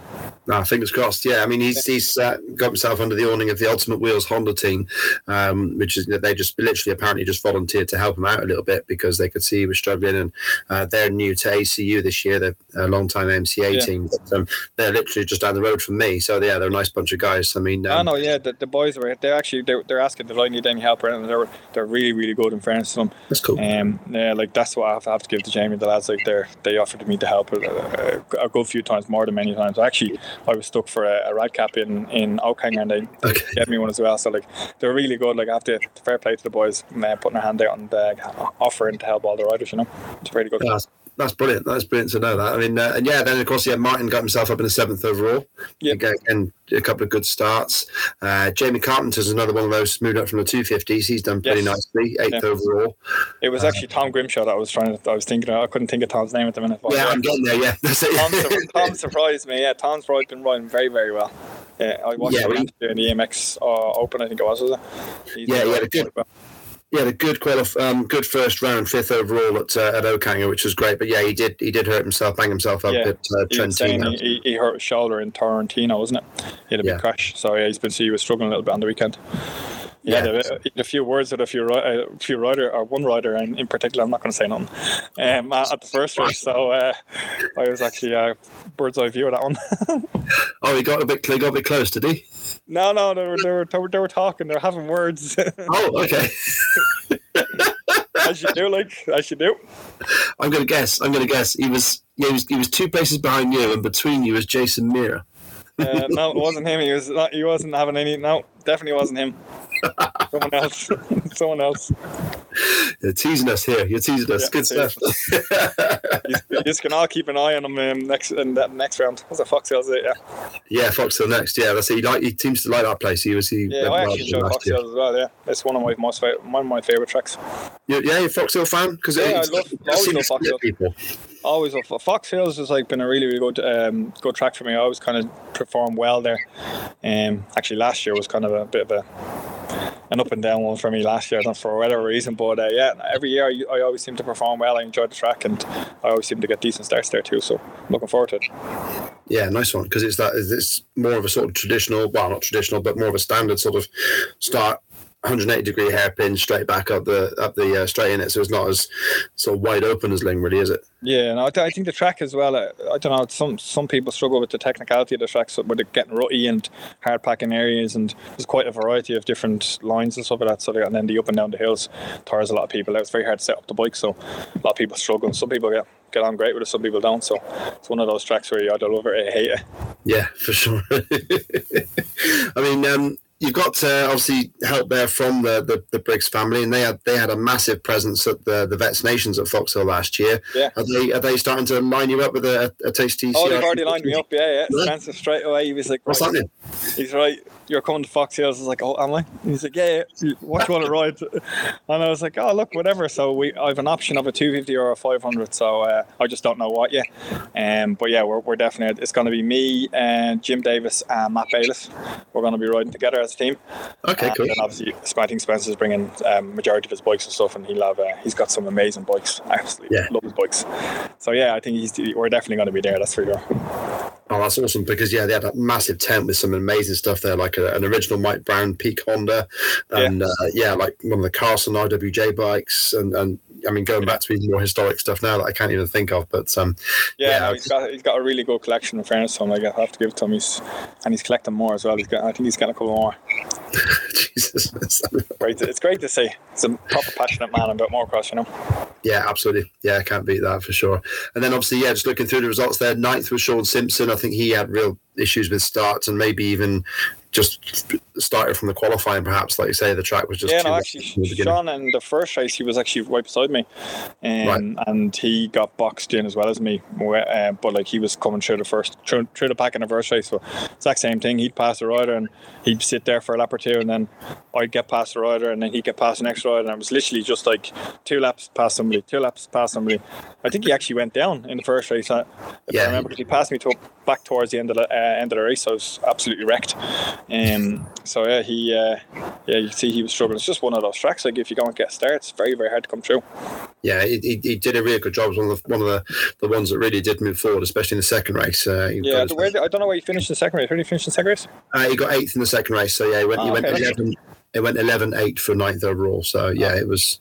No, fingers crossed. Yeah, I mean, he's he's uh, got himself under the awning of the Ultimate Wheels Honda team, um, which is they just literally apparently just volunteered to help him out a little bit because they could see he was struggling, and uh, they're new to ACU this year. They're a long time MCA Yeah. team, but um, they're literally just down the road from me. So yeah, they're a nice bunch of guys. I mean, I um, know, yeah, the, the boys were they're actually they're, they're asking if I need any help, and they're they're really really good in fairness to them. that's cool. Um, yeah, like that's what I have, I have to give to Jamie. The lads, like they they offered me to help a, a, a good few times, more than many times. Actually, I was stuck for a, a rad cap in in Oakhanger, and they Okay. get me one as well. So like they're really good. Like I have to fair play to the boys, uh, putting their hand out and uh, offering to help all the riders. You know, it's a really good. That's, that's brilliant. That's brilliant to know that. I mean, uh, and yeah, then of course, yeah, Martin got himself up in the seventh overall. Yeah. Again, a couple of good starts. Uh, Jamie Carpenter's another one of those moved up from the 250s. He's done pretty Yes. nicely, eighth Yeah. overall. It was actually Tom Grimshaw that I was trying to. I was thinking. I couldn't think of Tom's name at the minute. Yeah, I'm getting there. Yeah, [LAUGHS] that's it. Tom, Tom surprised me. Yeah, Tom's probably been riding very, very well. Yeah, I watched Yeah, him well, in the EMX uh, Open. I think it was. was it? He's Yeah, riding good. well. He had a good qualif- um, good first round, fifth overall at uh, at Oakhanger, which was great. But yeah, he did he did hurt himself, bang himself up Yeah, at uh, He Trentino. he, he hurt his shoulder in Tarantino, wasn't it? He had a Yeah. big crash. So yeah, he's been. He was struggling a little bit on the weekend. He Yeah. a, had a few words that a few a few rider or one rider, and in particular, I'm not going to say nothing. Um, at at the first race, so uh, I was actually uh, bird's eye view of that one. [LAUGHS] Oh, he got a bit he got a bit close, did he? No, no, they were they were they were, they were talking, They're having words. Oh, okay. as you do, like as you do. I'm gonna guess. I'm gonna guess. He was yeah, he was he was two places behind you, and between you was Jason Meara. Uh, no, it wasn't him. He was not. He wasn't having any. No, definitely wasn't him. Someone else. [LAUGHS] Someone else. You're teasing us here. You're teasing us. Yeah, Good stuff. You, just can all keep an eye on him um, next in that next round. Was it Foxhill's? It yeah. yeah, Foxhill next. Yeah, that's it. He, like, he seems to like that place. He was he. Yeah, I actually enjoy last as well. Yeah, it's one of my most one of my favorite tracks. Yeah, you're a Foxhill fan because Yeah, I love- I always love Foxhill. people. Always Fox Hills has like been a really really good um, good track for me. I always kind of performed well there. Um, actually last year was kind of a bit of a an up and down one for me last year, not for whatever reason. But uh, yeah, every year I, I always seem to perform well. I enjoy the track, and I always seem to get decent starts there too. So looking forward to it. Yeah, nice one because it's that it's more of a sort of traditional, well, not traditional, but more of a standard sort of start 180 degree hairpin straight back up the up the uh, straight in it, so it's not as sort of wide open as Lyng really, is it? Yeah, and I, I think the track as well. Uh, I don't know. Some some people struggle with the technicality of the tracks, with it getting rutty and hard packing areas, and there's quite a variety of different lines and stuff like that. So and then the up and down the hills tires a lot of people. It's very hard to set up the bike, so a lot of people struggle. Some people get get on great with it, some people don't. So it's one of those tracks where you either love it or hate it. Yeah, for sure. [LAUGHS] I mean, um, you've got uh, obviously help there from the, the, the Briggs family, and they had they had a massive presence at the the Vets Nations at Foxhill last year. Yeah, are they are they starting to line you up with a, a tasty? Oh, they've already lined me up. Yeah, yeah. yeah. Francis straight away. He was like, "What's right. happening?" He's right. You're coming to Fox Hills. I was like, "Oh, am I?" He's like, "Yeah, yeah. What you want to ride?" [LAUGHS] And I was like, "Oh, look, whatever." So we I have an option of a 250 or a 500. So uh, I just don't know what yet. Um, but yeah, we're, we're definitely it's going to be me and Jim Davis and Matt Bayliss. We're going to be riding together as a team. Okay, cool. And obviously, I think Spencer's bringing um, majority of his bikes and stuff, and he'll have uh, he's got some amazing bikes. I absolutely yeah. love his bikes. So yeah, I think he's we're definitely going to be there. That's for sure. Oh, that's awesome because yeah, they had a massive tent with some amazing stuff there, like a, an original Mike Brown Peak Honda, and yeah. Uh, yeah, like one of the Carson RWJ bikes, and and I mean going back to even more historic stuff now that I can't even think of. But um, yeah, yeah no, he's got he's got a really good collection in fairness to him. Like I have to give it to him. He's and he's collecting more as well. He's got I think he's getting a couple more. [LAUGHS] Jesus, [LAUGHS] great! it's great to see. He's a proper passionate man about motocross, you know. Yeah, absolutely. Yeah, I can't beat that for sure. And then obviously, yeah, just looking through the results there, ninth was Sean Simpson. I think he had real issues with starts and maybe even just started from the qualifying, perhaps, like you say, the track was just. Yeah, no, actually, Sean in the first race, he was actually right beside me, um, right. and he got boxed in as well as me. Uh, but like he was coming through the first, through, through the pack in the first race, so exact same thing. He'd pass the rider and he'd sit there for a lap or two, and then I'd get past the rider, and then he'd get past the next rider, and it was literally just like two laps past somebody, two laps past somebody. I think he actually went down in the first race. Uh, if yeah. I remember, because he passed me to back towards the end of the uh, end of the race. I was absolutely wrecked. Um, so yeah, he uh, yeah, you see he was struggling. It's just one of those tracks. Like if you go and get started, it's very very hard to come through. Yeah, he, he, he did a really good job. It was one of the one of the, the ones that really did move forward, especially in the second race. Uh, yeah, where, I don't know where he finished in the second race. Where did he finish in the second race? Uh, he got eighth in the second race. So yeah, he went. Oh, he went okay, 11, it went 11 8 for ninth overall. So yeah, it was.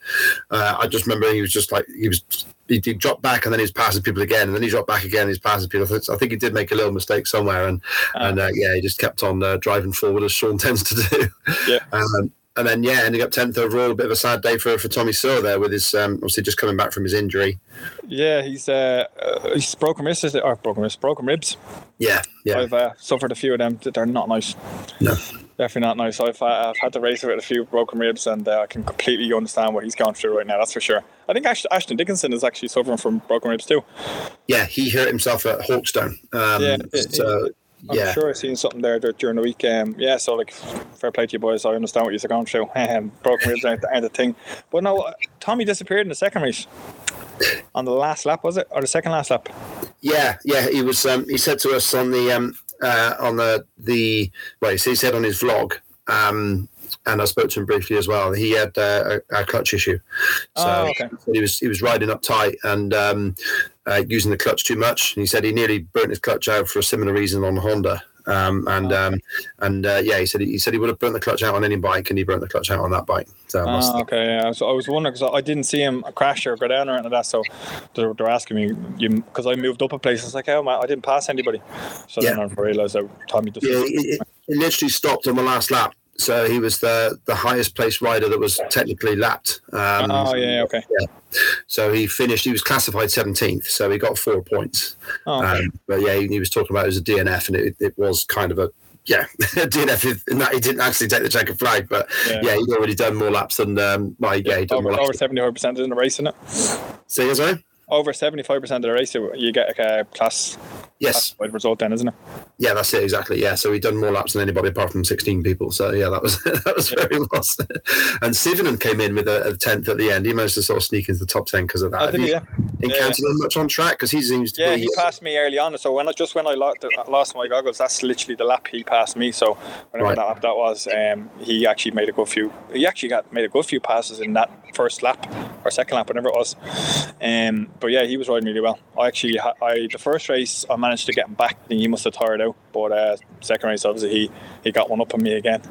Uh, I just remember he was just like he was. He, he dropped back and then he was passing people again, and then he dropped back again. He's passing people. I think he did make a little mistake somewhere, and uh, and uh, yeah, he just kept on uh, driving forward as Sean [LAUGHS] tends to do. Yeah. Um, and then yeah, ending up tenth overall. A bit of a sad day for for Tommy Searle there with his um, obviously just coming back from his injury. Yeah, he's uh, uh he's broken wrists or broken wrists, broken ribs. Yeah, yeah. I've uh, suffered a few of them. They're not nice. No definitely not nice. I've, I've had to race with a few broken ribs, and uh, I can completely understand what he's going through right now. That's for sure. I think Ashton Dickinson is actually suffering from broken ribs too. Yeah, he hurt himself at Hawkstone. Um, yeah, it, so, it, I'm yeah. sure I've seen something there during the week. Um, yeah, so like, fair play to you boys. I understand what you're going through. [LAUGHS] Um, broken ribs aren't, aren't the thing. But no, Tommy disappeared in the second race. On the last lap, was it, or the second last lap? Yeah, yeah. He was. Um, he said to us on the um, uh, on the the well, he said on his vlog, um, and I spoke to him briefly as well. He had uh, a, a, clutch issue, so oh, okay. he was he was riding up tight and um, uh, using the clutch too much. And he said he nearly burnt his clutch out for a similar reason on Honda. Um, and oh, um, and uh, yeah, he said he said he would have burnt the clutch out on any bike, and he burnt the clutch out on that bike. So oh, okay, yeah. So I was wondering because I didn't see him crash or go down or anything like that. So they're, they're asking me because I moved up a place. It's like, oh man, I didn't pass anybody. So yeah. then I realised that Tommy just yeah, it, it literally stopped on the last lap. So he was the the highest placed rider that was technically lapped. Um, oh yeah, okay. Yeah. So he finished. He was classified seventeenth, so he got four points. Oh, okay. um, but yeah, he, he, was talking about it as a DNF, and it, it was kind of a yeah [LAUGHS] DNF in that he didn't actually take the checkered flag, but yeah, yeah he'd already done more laps than um, well, yeah, yeah over, over seventy percent in the race, isn't it? See, you, sorry over 75% of the race, you get a class yes result then, isn't it? Yeah, that's it exactly. Yeah, so we've done more laps than anybody apart from 16 people. So yeah, that was [LAUGHS] that was yeah. very lost. and Sivanen came in with a, tenth at the end. He managed to sort of sneak into the top 10 because of that. I think, yeah. encountered yeah. him much on track because he seems to yeah, be. he passed me early on. So when I just when I lost, lost my goggles, that's literally the lap he passed me. So whenever right. that lap that was, um, he actually made a good few. He actually got made a good few passes in that first lap or second lap, whatever it was. Um, but yeah, he was riding really well. I actually, I the first race I managed to get him back, and he must have tired out. But uh, second race, obviously, he he got one up on me again. [LAUGHS]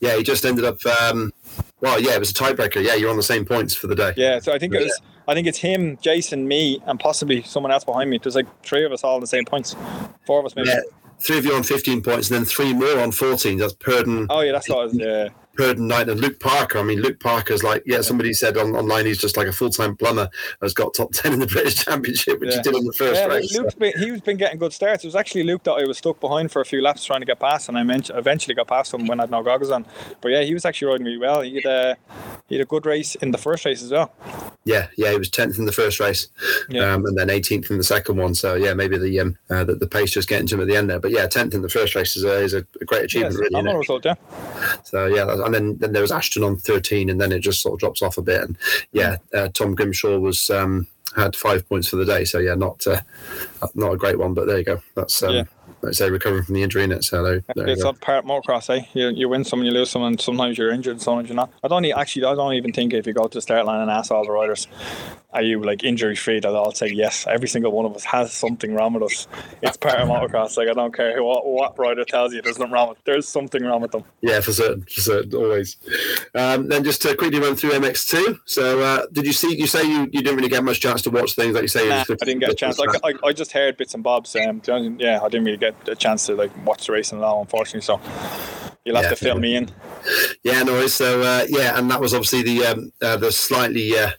Yeah, he just ended up. Um, well, yeah, it was a tiebreaker. Yeah, you're on the same points for the day. Yeah, so I think it was. I think it's him, Jason, me, and possibly someone else behind me. There's like three of us all on the same points. Four of us maybe. Yeah, three of you on 15 points, and then three more on 14. That's Purdon. Oh yeah, that's what I was. [LAUGHS] Yeah. Purdon Knight and Luke Parker. I mean, Luke Parker's like, yeah, somebody said on, online he's just like a full time plumber, has got top 10 in the [LAUGHS] British Championship, which Yeah. he did on the first Yeah, race. Luke's been, he's been getting good starts. It was actually Luke that I was stuck behind for a few laps trying to get past, and I men- eventually got past him when I had no goggles on. But yeah, he was actually riding really well. He had, uh, he had a good race in the first race as well. Yeah, yeah, he was 10th in the first race Yeah. um, and then 18th in the second one. So, yeah, maybe the um, uh, the, the pace just getting to him at the end there. But yeah, 10th in the first race is a, is a great achievement, a really. result, yeah. So yeah, and then then there was Ashton on thirteen, and then it just sort of drops off a bit. And yeah, uh, Tom Grimshaw was um, had five points for the day. So yeah, not uh, not a great one, but there you go. That's um, Yeah. Let's say recovering from the injury in it. So there, there It's not part motocross, eh? You, you win some and you lose some, and sometimes you're injured, sometimes you're not. I don't e- actually, I don't even think if you go to the start line and ask all the riders, are you like injury free? They'll all say yes. Every single one of us has something wrong with us. It's part of motocross. Like I don't care who, what, what rider tells you there's nothing wrong with. There's something wrong with them. Yeah, for certain, for certain, always. Um, then just to quickly run through MX2. So uh, did you see? You say you, you didn't really get much chance to watch things, like you say. Nah, I didn't get a chance. Like I, I just heard bits and bobs. Um, yeah, I didn't really get a chance to like watch the racing now, unfortunately. So you'll have Yeah, to fill me in. Yeah, no worries. So uh, yeah, and that was obviously the um, uh, the slightly uh,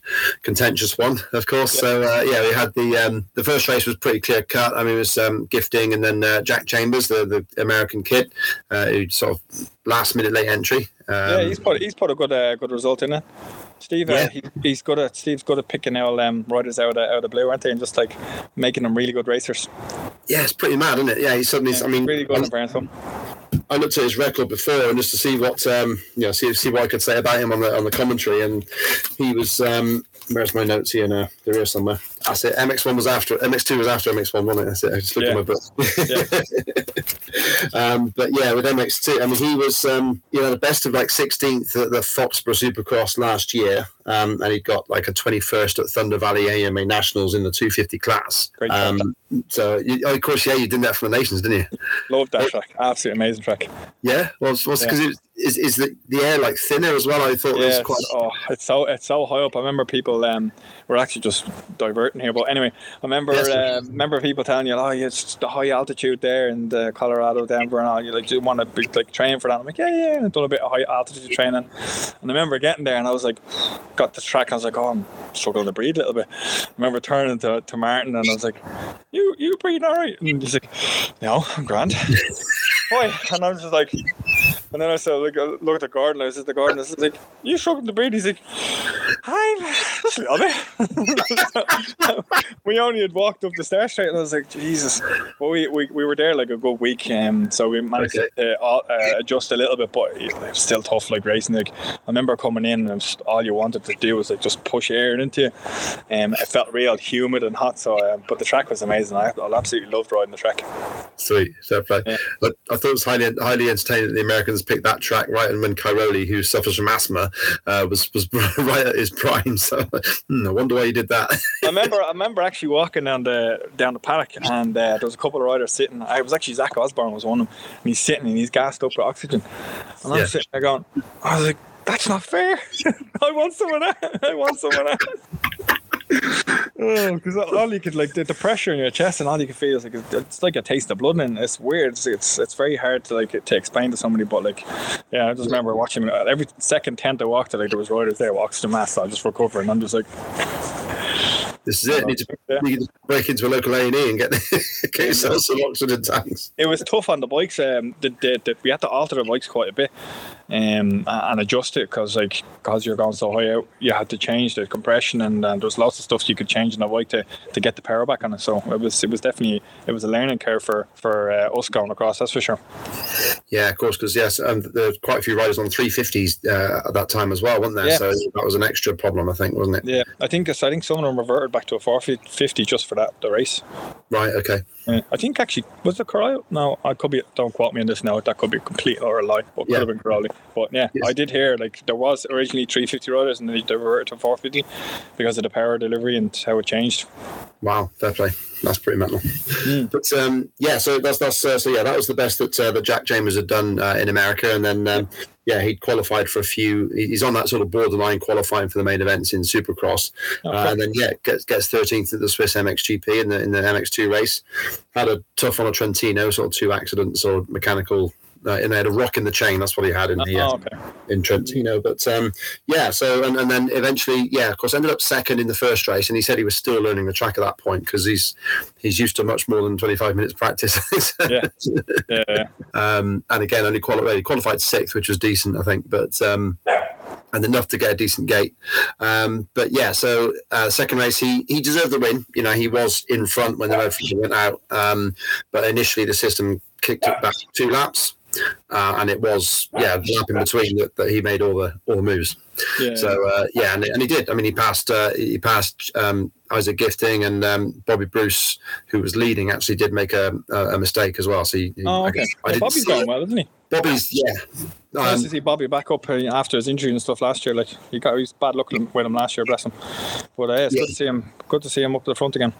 contentious one, of course. So uh, yeah, we had the um, the first race was pretty clear cut. I mean, it was um, Gifting, and then uh, Jack Chambers, the the American kid, uh, who sort of last minute late entry. Um, Yeah, he's put he's put a good uh, good result in it. Steve, uh, Yeah. he, he's good at Steve's good at picking out um, riders out of, out of the blue, aren't they? And just like making them really good racers. yeah, it's pretty mad, isn't it? Yeah, he's suddenly. I mean, really good fairness. I looked at his record before, and just to see what um, you know, see see what I could say about him on the on the commentary, and he was. Um, Where's my notes here now? They're here somewhere. That's it. MX1 was after MX2 was after MX1, wasn't it? That's it. I just looked Yeah. at my book. [LAUGHS] um, but yeah, with MX2, I mean, he was um, you know the best of like 16th at the Foxborough Supercross last year, um, and he got like a 21st at Thunder Valley AMA Nationals in the 250 class. Great track. Um, so you, oh, of course, yeah, you did that for the Nations, didn't you? Love that track. Absolutely amazing track. Yeah, well, it's because Yeah. Is is the, the air like thinner as well. I thought it was it's, quite. oh, it's so it's so high up. I remember people. Um, we're actually just diverting here, but anyway, I remember Yes, uh, remember people telling you, "Oh, it's the high altitude there in the Colorado, Denver, and all." You like, do you want to be like train for that? I'm like, yeah, yeah. I've done a bit of high altitude training, and I remember getting there, and I was like, got the track. I was like, oh, I'm struggling to breathe a little bit. I remember turning to, to Martin, and I was like, you you breathe all right? And he's like, no, I'm grand. [LAUGHS] Why? And I was just like. And then I said, look, look at the garden. I was at the garden. I was like, you struggling to breathe? He's like, I'm just a little bit. We only had walked up the stairs straight, and I was like, Jesus. But we, we, we were there like a good week, um, so we managed Okay. to uh, uh, adjust a little bit, but it was still tough, like racing. Like I remember coming in, and just, all you wanted to do was like just push air into you. Um, it felt real humid and hot. So, um, but the track was amazing. I, I absolutely loved riding the track. Sweet, fair play. Yeah. But I thought it was highly highly entertaining that the Americans picked that track right, and when Cairoli, who suffers from asthma, uh, was was [LAUGHS] right at his prime. So hmm, I wonder why he did that. I remember, I remember actually walking down the down the paddock, and uh, there was a couple of riders sitting. I was actually Zach Osborne was one of them, and he's sitting and he's gassed up with oxygen, and I'm Yeah. sitting there going, I was like, that's not fair. [LAUGHS] I want some of that. I want some of [LAUGHS] that. oh, because all you could like the, the pressure in your chest and all you can feel is like it's, like a taste of blood, and it's weird. It's, it's it's very hard to like to explain to somebody, but like, yeah, I just remember watching uh, every second tent I walked to, like there was riders there oxygen masks. I just recovering. I'm just like, This is it. Need to, Yeah. need to break into a local A and E and get [LAUGHS] get yourself some oxygen tanks. it was tough on the bikes. Um, the, the, the, we had to alter the bikes quite a bit, um, and adjust it because like because you're going so high out, you had to change the compression and, and there was lots of stuff you could change in the bike to, to get the power back on it. So it was it was definitely it was a learning curve for for uh, us going across. That's for sure. Yeah, of course, because yes, and there's quite a few riders on 350s uh, at that time as well, wasn't there? Yeah. So that was an extra problem, I think, wasn't it? Yeah, I think I think some of them reverted back to a 450 just for that the race. Right. Okay. Yeah, I think actually was it Corral? No, I could be. Don't quote me on this now. That could be a complete or a lie. But Yeah. could have been Corral. But yeah, Yes. I did hear like there was originally 350 riders and then they reverted to 450 because of the power delivery and how it changed. Wow, fair play. That's pretty mental. Mm. But um, yeah, so that's that's uh, so yeah, that was the best that uh, that Jack Chambers had done uh, in America, and then um, yeah, he'd qualified for a few. He's on that sort of borderline qualifying for the main events in Supercross, Okay. uh, and then yeah, gets gets 13th at the Swiss MXGP in the in the MX2 race. Had a tough on a Trentino, sort of two accidents or mechanical. Uh, and they had a rock in the chain. That's what he had in the uh, Oh, okay. in Trentino. But um, yeah, so and, and then eventually, yeah, of course, ended up second in the first race, and he said he was still learning the track at that point because he's he's used to much more than 25 minutes practice. [LAUGHS] Yeah. Yeah, yeah. um, and again, only qualified, qualified sixth, which was decent, I think, but. Um, and enough to get a decent gate, um, but yeah. So uh, second race, he he deserved the win. You know, he was in front when the red flag went out, um, but initially the system kicked it back two laps, uh, and it was yeah the lap in between that, that he made all the all the moves. yeah. So uh, yeah, and, and he did. I mean, he passed uh, he passed um, Isaac Gifting and um, Bobby Bruce, who was leading, actually did make a, a, a mistake as well. So he, Oh, I okay. guess- I Well, didn't Bobby's going well, isn't he? Bobby's yeah. Nice Um, to see Bobby back up uh, after his injury and stuff last year. Like he got he was bad luck with him last year, bless him. But uh, it's Yeah. good to see him. Good to see him up to the front again.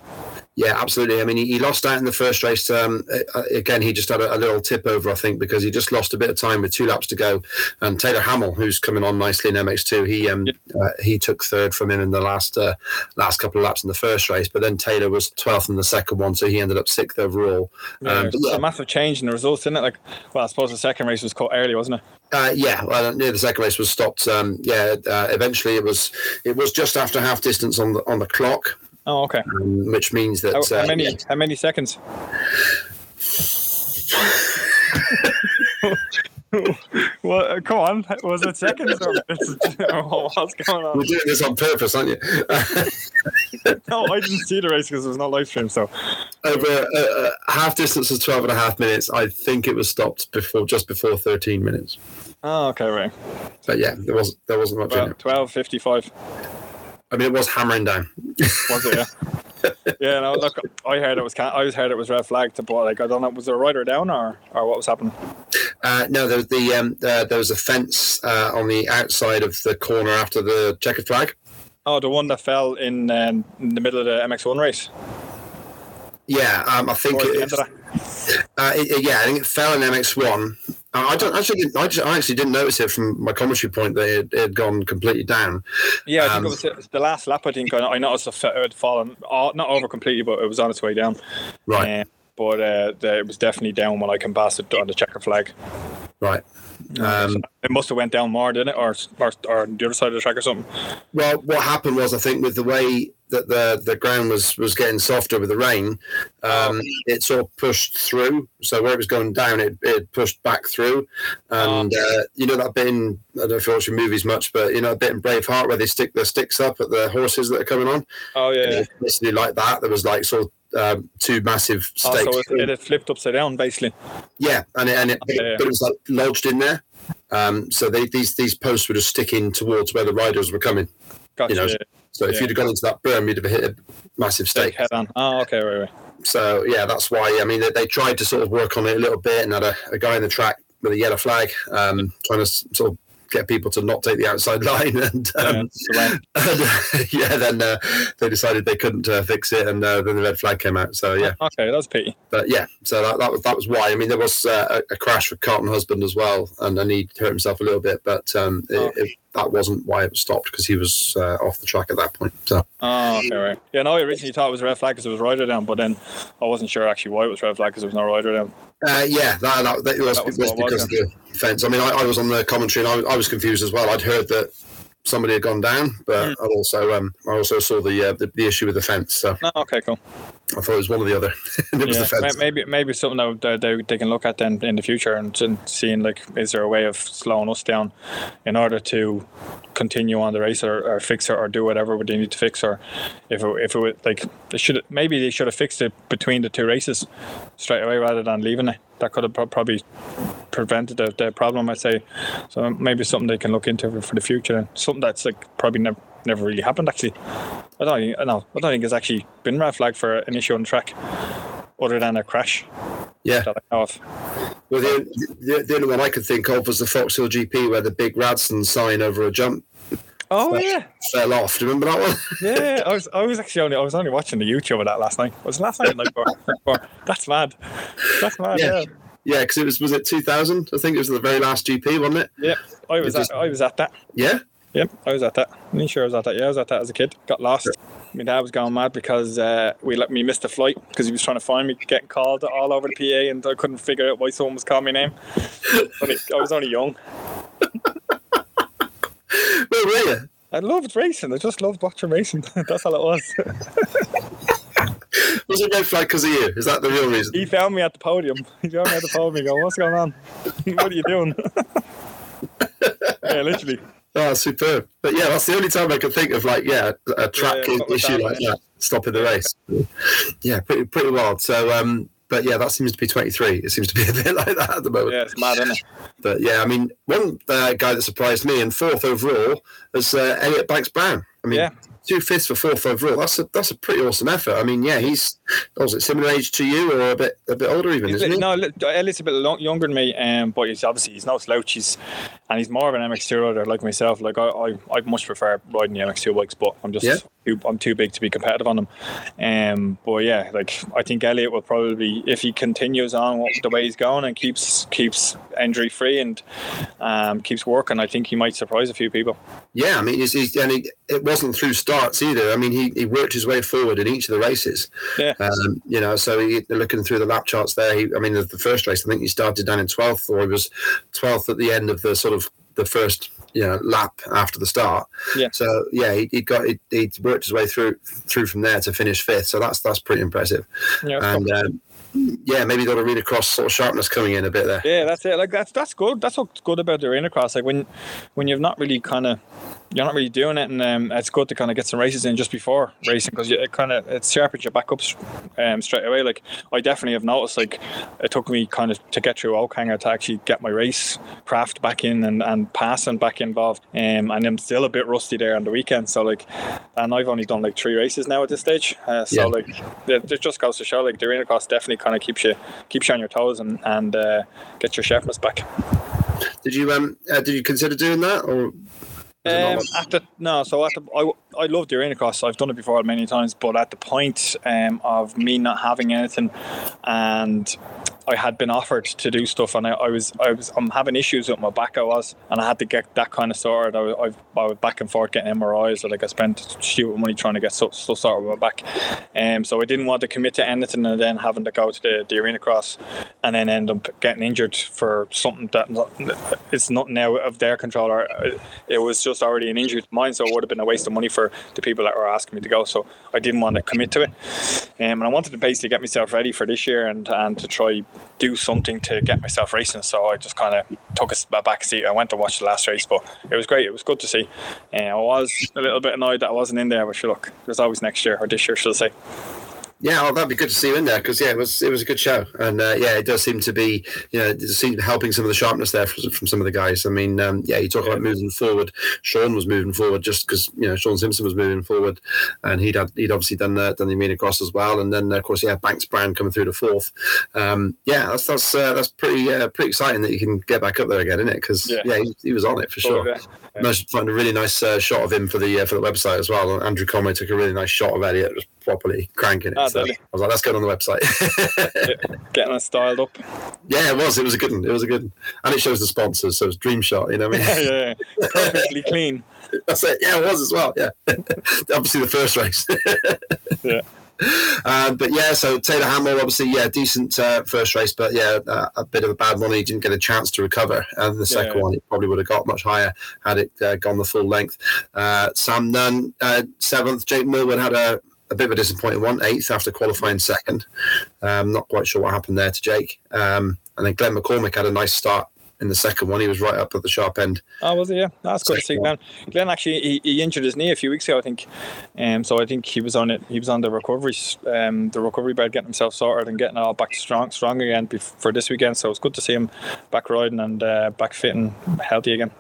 Yeah, absolutely. I mean, he, he lost out in the first race. Um, uh, again, he just had a, a little tip over, I think, because he just lost a bit of time with two laps to go. And Taylor Hammal, who's coming on nicely in MX2, he um, uh, he took third from him in the last uh, last couple of laps in the first race. But then Taylor was 12th in the second one, so he ended up sixth overall. Yeah, Um, it's but a massive change in the results, isn't it? Like, well, I suppose the second race was cut early, wasn't it? Uh, yeah, well, near the second race was stopped. Um, yeah, uh, eventually it was it was just after half distance on the on the clock, Oh, okay. um, which means that How, how uh, many? yeah, How many seconds? [LAUGHS] [LAUGHS] well, uh, come on. Was it seconds or [LAUGHS] [LAUGHS] or what's going on? we're doing this on purpose, aren't you? No, I didn't see the race because it was not live stream. So, Over uh, uh, half distance was 12 and a half minutes. I think it was stopped before just before 13 minutes. oh, okay, right. But yeah, there was there wasn't much in Well, it. twelve fifty-five. I mean, it was hammering down. Was it? Yeah. yeah. No, look, I heard it was. I heard it was red flag to but like I don't know. Was there a rider down or or what was happening? Uh, no, there was the um, uh, there was a fence uh, on the outside of the corner after the checkered flag. Oh, the one that fell in, um, in the middle of the MX1 race. Yeah, um, I think it, end of that. Uh, it, it- yeah, I think it fell in MX1. Uh, I don't actually. Didn't, I, just, I actually didn't notice it from my commentary point that it, it had gone completely down. Yeah, I think Um, it was the- the last lap. I think I, I noticed it had fallen, uh, not over completely, but it was on its way down. Right, Um, but uh, the, it was definitely down when I can pass it on the checker flag. right. Um, It must have went down more, didn't it, or, or or the other side of the track or something? well, what happened was, I think, with the way that the the ground was was getting softer with the rain, um, it sort of pushed through. So where it was going down, it, it pushed back through. And uh, you know that bit in I don't know if you watch movies much, but you know a bit in Braveheart where they stick their sticks up at the horses that are coming on. Oh yeah. yeah. Basically like that. There was like sort of um, two massive Oh, stakes. so it, it had flipped upside down, basically. Yeah, and it, and it, Yeah. it was like lodged in there. Um, so they, these these posts were just sticking towards where the riders were coming. Gotcha. You know. So if Yeah. you'd have gone into that berm, you'd have hit a massive Stake stake. head on. Oh, okay, right, right. So yeah, that's why. I mean, they, they tried to sort of work on it a little bit, and had a, a guy in the track with a yellow flag, um, trying to sort of get people to not take the outside [LAUGHS] line, and Yeah, um, then- [LAUGHS] and, uh, yeah, then uh, they decided they couldn't uh, fix it, and uh, then the red flag came out. So yeah, okay, that's pity. but yeah, so that, that was that was why. I mean, there was uh, a, a crash with Carlton Husband as well, and, and he hurt himself a little bit, but um, Oh. it, that wasn't why it was stopped because he was uh, off the track at that point. So Oh, okay, right. Yeah, no, I originally thought it was a red flag because it was rider down, but then I wasn't sure actually why it was red flag because there was no rider down. Uh, yeah, that, that, that was, That was was because of the fence. I mean, I, I was on the commentary and I, I was confused as well. I'd heard that somebody had gone down, but Hmm. I also um, I also saw the, uh, the the issue with the fence. So No, okay, cool. I thought it was one or the other. [LAUGHS] it was Yeah, the fence. maybe maybe something that they, they, can look at then in the future and, and seeing like is there a way of slowing us down in order to continue on the race or, or fix it or do whatever they need to fix or if it, if it would like they should maybe they should have fixed it between the two races straight away rather than leaving it that could have probably prevented the, the problem I'd say so maybe something they can look into for, the future and something that's like probably never never really happened actually I don't think, no, I don't think it's actually been red flag for an issue on track other than a crash yeah. that I know of. Well, the, the, the only one I could think of was the Foxhill GP where the big Radson sign over a jump Oh yeah, fell off. Do you remember that one? [LAUGHS] yeah. I was I was actually only I was only watching the YouTube of that last night. Was it last night? or before? Night before. That's mad. That's mad. Yeah. Yeah. Yeah, because it was was it 2000? I think it was the very last GP, wasn't it? Yeah, I was It just- at, I was at that. Yeah. Yep, I was at that. I'm sure I was at that. Yeah, I was at that as a kid. Got lost. My dad was going mad because uh, we let me miss the flight because he was trying to find me, getting called all over the PA, and I couldn't figure out why someone was calling my name. [LAUGHS] I was only young. Where were you? I loved racing. I just loved watching racing. [LAUGHS] That's all it was. [LAUGHS] Was it red flag because of you? Is that the real reason? he found me at the podium. He found me at the podium. Go, what's going on? [LAUGHS] what are you doing? yeah, literally. Oh, superb. But yeah, that's the only time I can think of like, yeah, a track Yeah, yeah, issue that, like yeah. that, stopping the race. Yeah, pretty pretty wild. So, um, but yeah, that seems to be 23. It seems to be [LAUGHS] a bit like that at the moment. Yeah, it's mad, isn't it? But yeah, I mean, one uh, guy that surprised me and fourth overall is uh, Elliot Banks-Browne. I mean, Yeah. Two fifths for fourth overall. That's a that's a pretty awesome effort. I mean, yeah, he's was it similar age to you or a bit a bit older even, isn't bit, he? no, a bit lo- younger than me, um, but he's obviously he's no slouch. He's and he's more of an MX2 rider like myself. Like I, I, I much prefer riding the MX2 bikes, but I'm just Yeah. too, I'm too big to be competitive on them. Um, but yeah, like I think Elliot will probably if he continues on the way he's going and keeps keeps injury free and um, keeps working, I think he might surprise a few people. Yeah, I mean, he's, he's, and he, it wasn't through starts either. I mean, he, he worked his way forward in each of the races. Yeah. Um, you know, so he, looking through the lap charts there, he, I mean, the, the first race, I think he started down in 12th or he was 12th at the end of the sort of the first, you know, lap after the start. Yeah. So yeah, he, he got he, he worked his way through through from there to finish fifth. So that's that's pretty impressive. Yeah, And um, yeah, maybe got a read across sort of sharpness coming in a bit there. Yeah, that's it. Like that's that's good. That's what's good about the arena cross. Like when when you've not really kind of you're not really doing it, and um, it's good to kind of get some races in just before racing because it kind of it sharpens your back up um, straight away. Like I definitely have noticed. Like it took me kind of to get through Oakhanger to actually get my race craft back in and, and passing back involved. Um, and I'm still a bit rusty there on the weekend. So like, and I've only done like three races now at this stage. Uh, so Yeah. like, it, it just goes to show like the arena cross definitely kind of keeps you keeps you on your toes and and uh, get your sharpness back. Did you um uh, did you consider doing that or? Um, at the no, so at the I, I love the arena cross. I've done it before many times, but at the point um, of me not having anything, and I had been offered to do stuff, and I, I was I was I'm having issues with my back. I was, and I had to get that kind of sorted. I, was- I, I was back and forth getting MRIs. So like I spent stupid money trying to get stuff, stuff sorted with my back. Um, so I didn't want to commit to anything, and then having to go to the, the arena cross, and then end up getting injured for something that it's not now of their control. Or uh, it was just already an injury of mine, so it would have been a waste of money for the people that were asking me to go. So I didn't want to commit to it, um, and I wanted to basically get myself ready for this year and and to try do something to get myself racing. So I just kind of took a back seat. I went to watch the last race, but it was great. It was good to see. Uh, I was a little bit annoyed that I wasn't in there, but sure, look, there's always next year or this year, should I say? Yeah, well, that'd be good to see you in there because yeah, it was it was a good show, and uh, yeah, it does seem to be you know it does seem to be helping some of the sharpness there from, from some of the guys. I mean, um, yeah, you talk about moving forward. Sean was moving forward just because you know Sean Simpson was moving forward, and he'd had, he'd obviously done the done the arena cross as well, and then of course yeah, Banks-Browne coming through the fourth. Um, yeah, that's that's uh, that's pretty uh, pretty exciting that you can get back up there again, isn't it? Because Yeah. yeah, he, he was on it for sure. Managed to find a really nice uh, shot of him for the uh, for the website as well. Andrew Conway took a really nice shot of Elliot, just properly cranking it. Ah, so I was like, let's get on the website. [LAUGHS] Getting it styled up. yeah, it was. It was a good one. It was a good one. And it shows the sponsors, so it's Dream Shot, you know what I yeah, mean? [LAUGHS] yeah, yeah. perfectly clean. [LAUGHS] That's it. Yeah, it was as well. Yeah. obviously the first race. Yeah. Um, but yeah, so Taylor Hammal, obviously, yeah, decent uh, first race, but yeah, uh, a bit of a bad one. He didn't get a chance to recover. And the second Yeah. one, it probably would have got much higher had it uh, gone the full length. Uh, Sam Nunn, uh, seventh. Jake Millward had a, a bit of a disappointing one, eighth after qualifying second. Um, not quite sure what happened there to Jake. Um, and then Glenn McCormick had a nice start in the second one. He was right up at the sharp end. Oh, was he? Yeah, that's good to see. Glenn, Glenn actually he, he injured his knee a few weeks ago, I think. Um, so I think he was on it. He was on the recovery, um, the recovery bed, getting himself sorted and getting all back strong, strong again for this weekend. So it's good to see him back riding and uh, back fit and healthy again.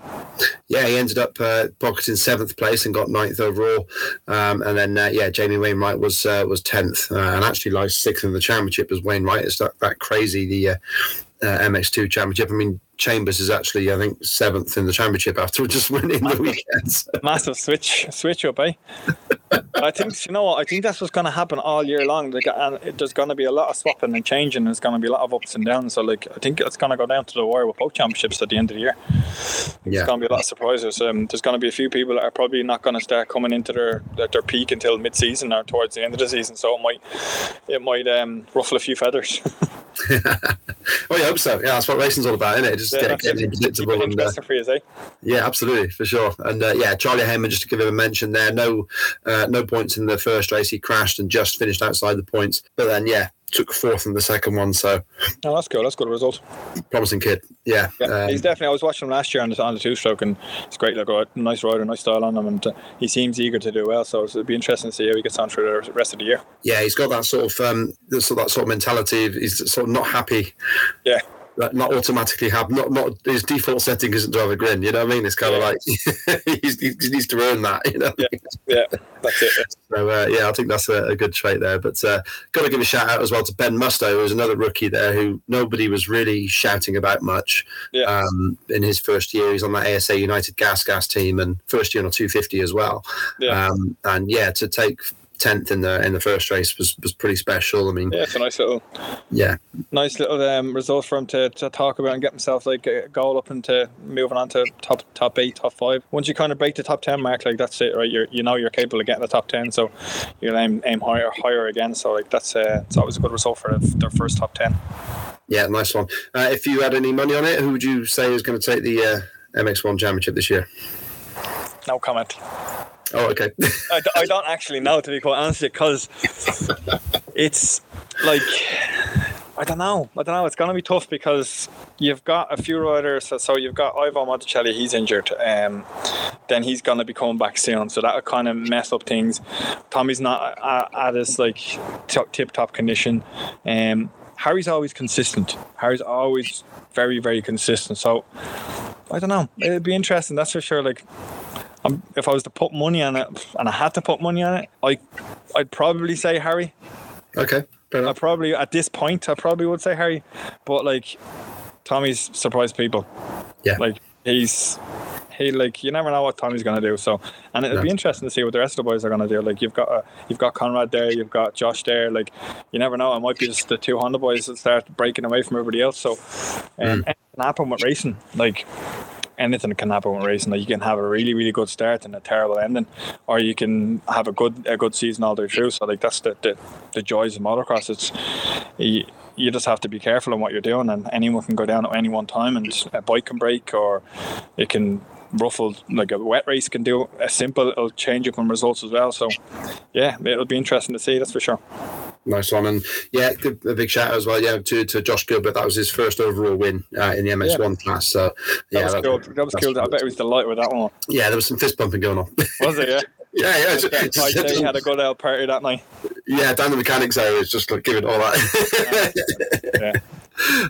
yeah, he ended up uh, pocketing seventh place and got ninth overall. Um, and then uh, yeah, Jamie Wainwright was uh, was tenth uh, and actually like sixth in the championship as Wainwright. It's that, that crazy the uh, uh, MX2 championship. I mean, Chambers is actually I think seventh in the championship after just winning the weekend. [LAUGHS] Massive switch, switch up, eh? I think you know what I think that's what's going to happen all year long. Like, and it, there's going to be a lot of swapping and changing. There's going to be a lot of ups and downs. So like I think it's going to go down to the wire with both championships at the end of the year. There's Yeah. going to be a lot of surprises. Um, there's going to be a few people that are probably not going to start coming into their their, peak until mid season or towards the end of the season. So it might it might um, ruffle a few feathers. [LAUGHS] [LAUGHS] Well, you hope so. Yeah, that's what racing's all about, isn't it? Just Yeah, get, predictable. And, uh, for you, eh? yeah, absolutely, for sure. And uh, yeah, Charlie Heyman, just to give him a mention there, no uh, no points in the first race. He crashed and just finished outside the points. But then, yeah, took fourth in the second one. So No, that's cool. That's a good result. promising kid. Yeah. Yeah, um, he's definitely. I was watching him last year on the on the two stroke, and it's great. Like a nice rider, nice style on him, and uh, he seems eager to do well. So it'll be interesting to see how he gets on through the rest of the year. yeah, he's got that sort of um, this- that sort of mentality. He's sort of not happy. Yeah. Like, Not automatically have not not his default setting isn't to have a grin. You know what I mean? It's kind of like [LAUGHS] he's, he needs to earn that. You know. Yeah. Yeah, that's it. [LAUGHS] So uh, yeah, I think that's a, a good trait there. But uh, got to give a shout out as well to Ben Musto, who's another rookie there who nobody was really shouting about much. Yeah. Um, in his first year, he's on that ASA United Gas Gas team, and first year on a 250 as well. Yeah. Um, and yeah, to take tenth in the in the first race was was pretty special. I mean, Yeah, it's a nice little, yeah, nice little um, result for him to, to talk about and get himself like a goal up into moving on to top top eight, top five. Once you kind of break the top ten mark, like that's it, right? You you know you're capable of getting the top ten, so you'll aim aim higher higher again. So like that's uh, it's always a good result for their first top ten. yeah, nice one. Uh, if you had any money on it, who would you say is going to take the uh, MX1 Championship this year? No comment. Oh, okay. [LAUGHS] I, don't actually know to be quite honest because it's like I don't know. I don't know. It's going to be tough because you've got a few riders. So, so you've got Ivo Monticelli. He's injured. Um, then he's going to be coming back soon. So that'll kind of mess up things. Tommy's not at, at his like tip top condition. Um, Harri's always consistent. Harri's always very very consistent. So I don't know. It'd be interesting. That's for sure. Like um, if I was to put money on it, and I had to put money on it, I, I'd probably say Harri. okay. I probably at this point, I probably would say Harri, but like, Tommy's surprised people. Yeah. Like he's. He like you never know what Tommy's gonna do. So and it'll No. be interesting to see what the rest of the boys are gonna do. Like you've got uh, you've got Conrad there, you've got Josh there. Like you never know. It might be just the two Honda boys that start breaking away from everybody else. So um, anything can happen with racing. Like anything can happen with racing. Like you can have a really, really good start and a terrible ending, or you can have a good a good season all the way through. So like that's the the, the joys of motocross. It's you just have to be careful on what you're doing, and anyone can go down at any one time, and a bike can break, or it can ruffle like a wet race can do a simple it'll change up on results as well so yeah it'll be interesting to see that's for sure Nice one, and yeah, a big shout out as well. Yeah, to, to Josh Gilbert. That was his first overall win uh, in the MX1 class. So that yeah, was that- cool that was cool I bet he was delighted with that one yeah, there was some fist pumping going on. was it yeah [LAUGHS] yeah, yeah, Yeah, I'd say had a good out party that night yeah. Down the mechanics area, it's just like giving all that. [LAUGHS] yeah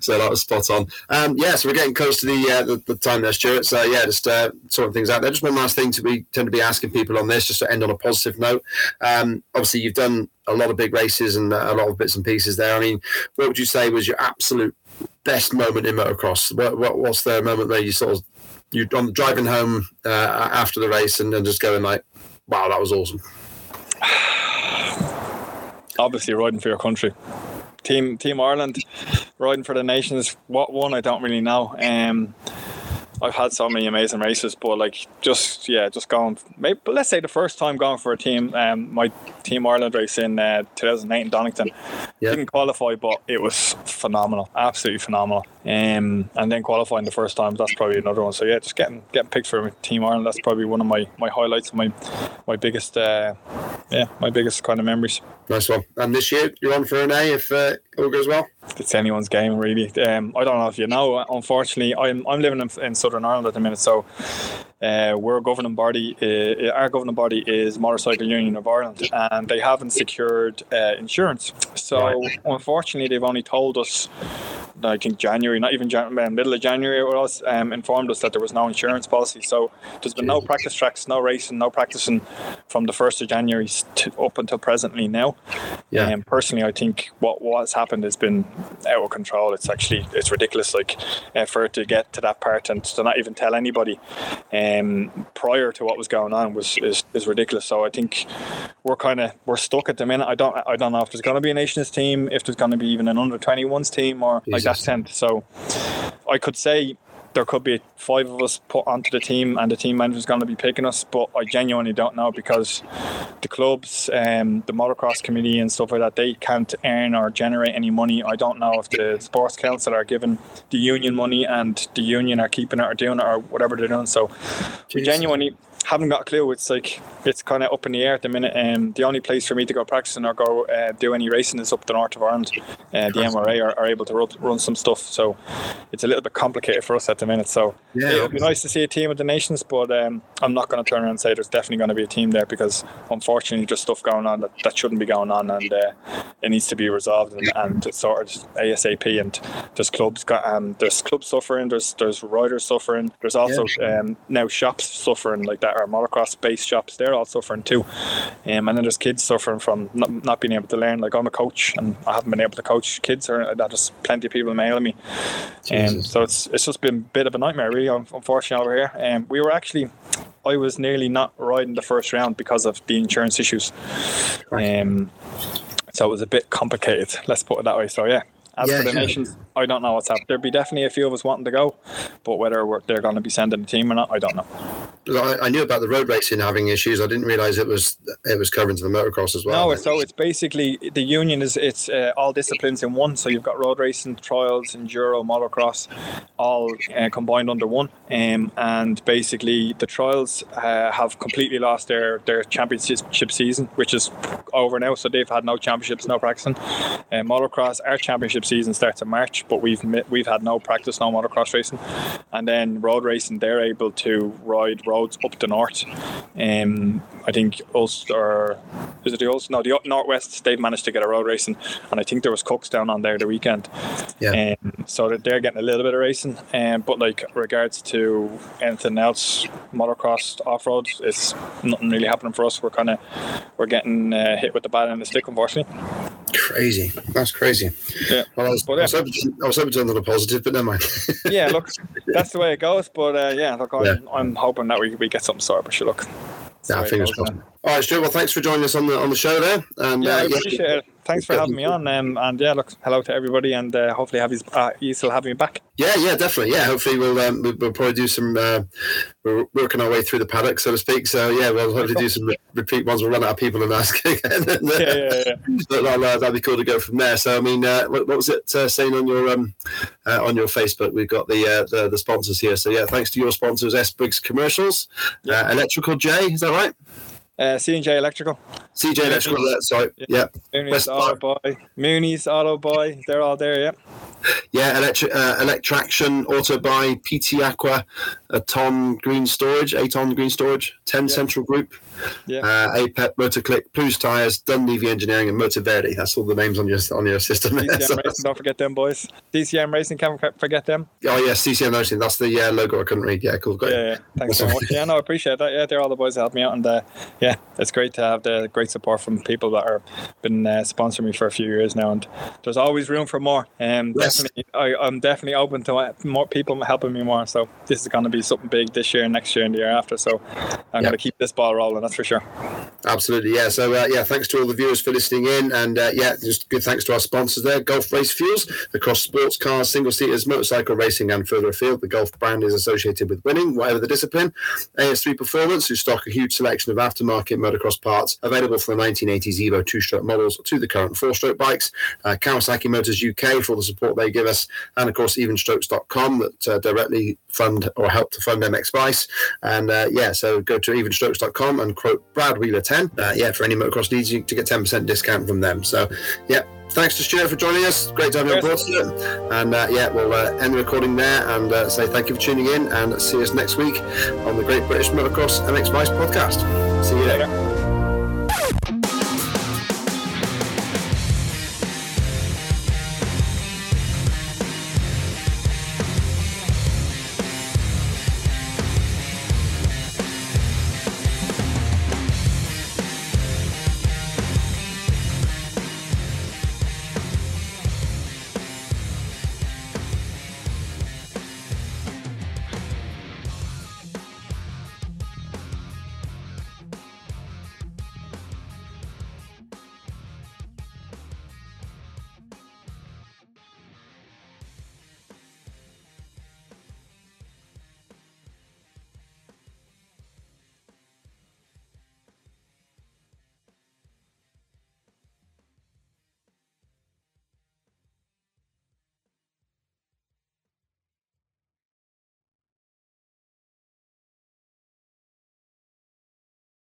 so that was spot on. Um, yeah, so we're getting close to the uh, the, the time there, Stuart. So yeah, just uh, sorting things out there. Just one last thing to be tend to be asking people on this, just to end on a positive note. Um, obviously, you've done a lot of big races and a lot of bits and pieces there. I mean, what would you say was your absolute best moment in motocross? What, what what's the moment where you sort of you on driving home uh, after the race and, and just going like, wow, that was awesome. obviously riding for your country. Team Team Ireland, riding for the nations. What one I don't really know. Um, I've had so many amazing races, but like just yeah, just going. Maybe, but let's say the first time going for a team, um, my Team Ireland race in uh, 2008 in Donington. Yeah. Didn't qualify, but it was phenomenal, absolutely phenomenal. Um, and then qualifying the first time, that's probably another one. So yeah, just getting getting picked for Team Ireland. That's probably one of my my highlights, my my biggest, uh, yeah, my biggest kind of memories. Nice one. And this year you're on for an A if uh, all goes well. It's anyone's game really. Um, I don't know if you know. Unfortunately, I'm I'm living in, in Southern Ireland at the minute, so uh, we're governing body. Uh, our governing body is Motorcycle Union of Ireland, and they haven't secured uh, insurance. So unfortunately, they've only told us. Like in January, not even Jan- uh, middle of January, it was um, informed us that there was no insurance policy. So there's been no practice tracks, no racing, no practicing from the first of January to, up until presently now. Yeah. Um, personally, I think what what's happened has been out of control. It's actually it's ridiculous. Like uh, for it to get to that part and to not even tell anybody. Um, prior to what was going on was is, is ridiculous. So I think we're kind of we're stuck at the minute. I don't I don't know if there's going to be a nations team, if there's going to be even an under 21s team or Jesus. like that tent. So I could say there could be five of us put onto the team, and the team manager's going to be picking us. But I genuinely don't know because the clubs, um, the motocross committee, and stuff like that, they can't earn or generate any money. I don't know if the sports council are giving the union money and the union are keeping it or doing it or whatever they're doing. So Jeez. we genuinely haven't got a clue. It's like it's kind of up in the air at the minute. Um, the only place for me to go practicing or go uh, do any racing is up the north of Ireland. Uh, the MRA are, are, able to run, run, some stuff, so it's a little bit complicated for us at the minute. So yeah, it would be nice to see a team of the nations, but um, I'm not going to turn around and say there's definitely going to be a team there because unfortunately there's stuff going on that, that shouldn't be going on, and uh, it needs to be resolved and, and sorted ASAP. And there's clubs got um, there's clubs suffering, there's there's riders suffering, there's also um, now shops suffering like that are motocross based shops. They're all suffering too. Um, and then there's kids suffering from not, not, being able to learn. Like I'm a coach and I haven't been able to coach kids, or there's plenty of people mailing me. Um, so it's it's just been a bit of a nightmare, really, unfortunately, over here. Um, we were actually, I was nearly not riding the first round because of the insurance issues. Um, so it was a bit complicated, let's put it that way. So yeah, as yeah, for the sure. nations, I don't know what's happening. There'd be definitely a few of us wanting to go, but whether they're going to be sending a team or not, I don't know. I, knew about the road racing having issues. I didn't realise it was it was covering to the motocross as well. No, so it's basically the union is it's uh, all disciplines in one. So you've got road racing, trials, enduro, motocross, all uh, combined under one. Um, and basically the trials uh, have completely lost their their championship season, which is over now. So they've had no championships, no practicing. Uh, motocross, our championship season starts in March, but we've we've had no practice, no motocross racing, and then road racing they're able to ride roads up the north. Um, I think Ulster is it the Ulster? No, the northwest they've managed to get a road racing, and I think there was Cookstown on there the weekend. Yeah. Um, so that they're getting a little bit of racing, um, but like regards to anything else, motocross off road, it's nothing really happening for us. We're kind of we're getting uh, hit with the bat and the stick, unfortunately. Crazy. That's crazy. Yeah. Well, I was, but, yeah. I was, hoping, to, I was hoping to end on a positive, but never mind. [LAUGHS] yeah, look, that's the way it goes. But uh, yeah, look, I'm, yeah. I'm hoping that we, we get something sorted. But sure, look. Yeah, fingers crossed. All right, Stuart. Well, thanks for joining us on the on the show there. And yeah, uh, I appreciate yeah. it. Thanks for having me on. Um, and yeah, look, hello to everybody, and uh, hopefully have you, uh, you still have me back. Yeah, yeah, definitely. Yeah, hopefully we'll um, we'll, probably do some. Uh, we're working our way through the paddock, so to speak. So yeah, we'll hopefully do some repeat ones. We'll run out of people and ask [LAUGHS] again. yeah, yeah, yeah. [LAUGHS] that'll, uh, that'll be cool to go from there. So I mean, uh, what, what, was it uh, saying on your um, on your Facebook? We've got the, the, the sponsors here. So yeah, thanks to your sponsors, S Briggs Commercials, Electrical J. Is that right? Uh, C&J Electrical. CJ Electrical, sorry. Yeah. yeah. Mooney's Auto Boy. Mooney's Auto Boy. They're all there, yeah. Yeah, electric, uh, Electraction, Auto Buy, PT Aqua, a ton green storage, a ton green storage, 10 yeah. central group, yeah. uh, APEP, Motorclick, Plus Tires, Dunleavy Engineering, and Motiverde. That's all the names on your on your system. DCM so, Racing, don't forget them, boys. DCM Racing, can't forget them. Oh, yes, DCM Racing. That's the uh, logo I couldn't read. Yeah, cool. Great. Yeah, yeah. Thanks so much. Yeah, no, I appreciate that. Yeah, they're all the boys that helped me out. And uh, yeah, it's great to have the great support from people that are been uh, sponsoring me for a few years now. And there's always room for more. Um, yes. definitely, I, I'm definitely open to more people helping me more. So this is going to be something big this year, next year, and the year after. So I'm yep. going to keep this ball rolling. That's for sure. Absolutely, yeah. So uh, yeah, thanks to all the viewers for listening in, and uh, yeah, just good thanks to our sponsors there, Gulf Race Fuels across sports cars, single seaters, motorcycle racing, and further afield. The Gulf brand is associated with winning, whatever the discipline. AS3 Performance, who stock a huge selection of aftermarket motocross parts available from the 1980s Evo two-stroke models to the current four-stroke bikes. Uh, Kawasaki Motors UK for the support they give us, and of course Evenstrokes.com that uh, directly fund or help to fund MX Vice. And uh, yeah, so go to Evenstrokes.com and quote Brad Wheeler 10. Uh, yeah, for any motocross needs, you to get 10% discount from them. So yeah, thanks to Stuart for joining us. Great to have you on board, Stuart. And uh, yeah, we'll uh, end the recording there and uh, say thank you for tuning in and see us next week on the Great British Motocross MX Vice podcast. See you later.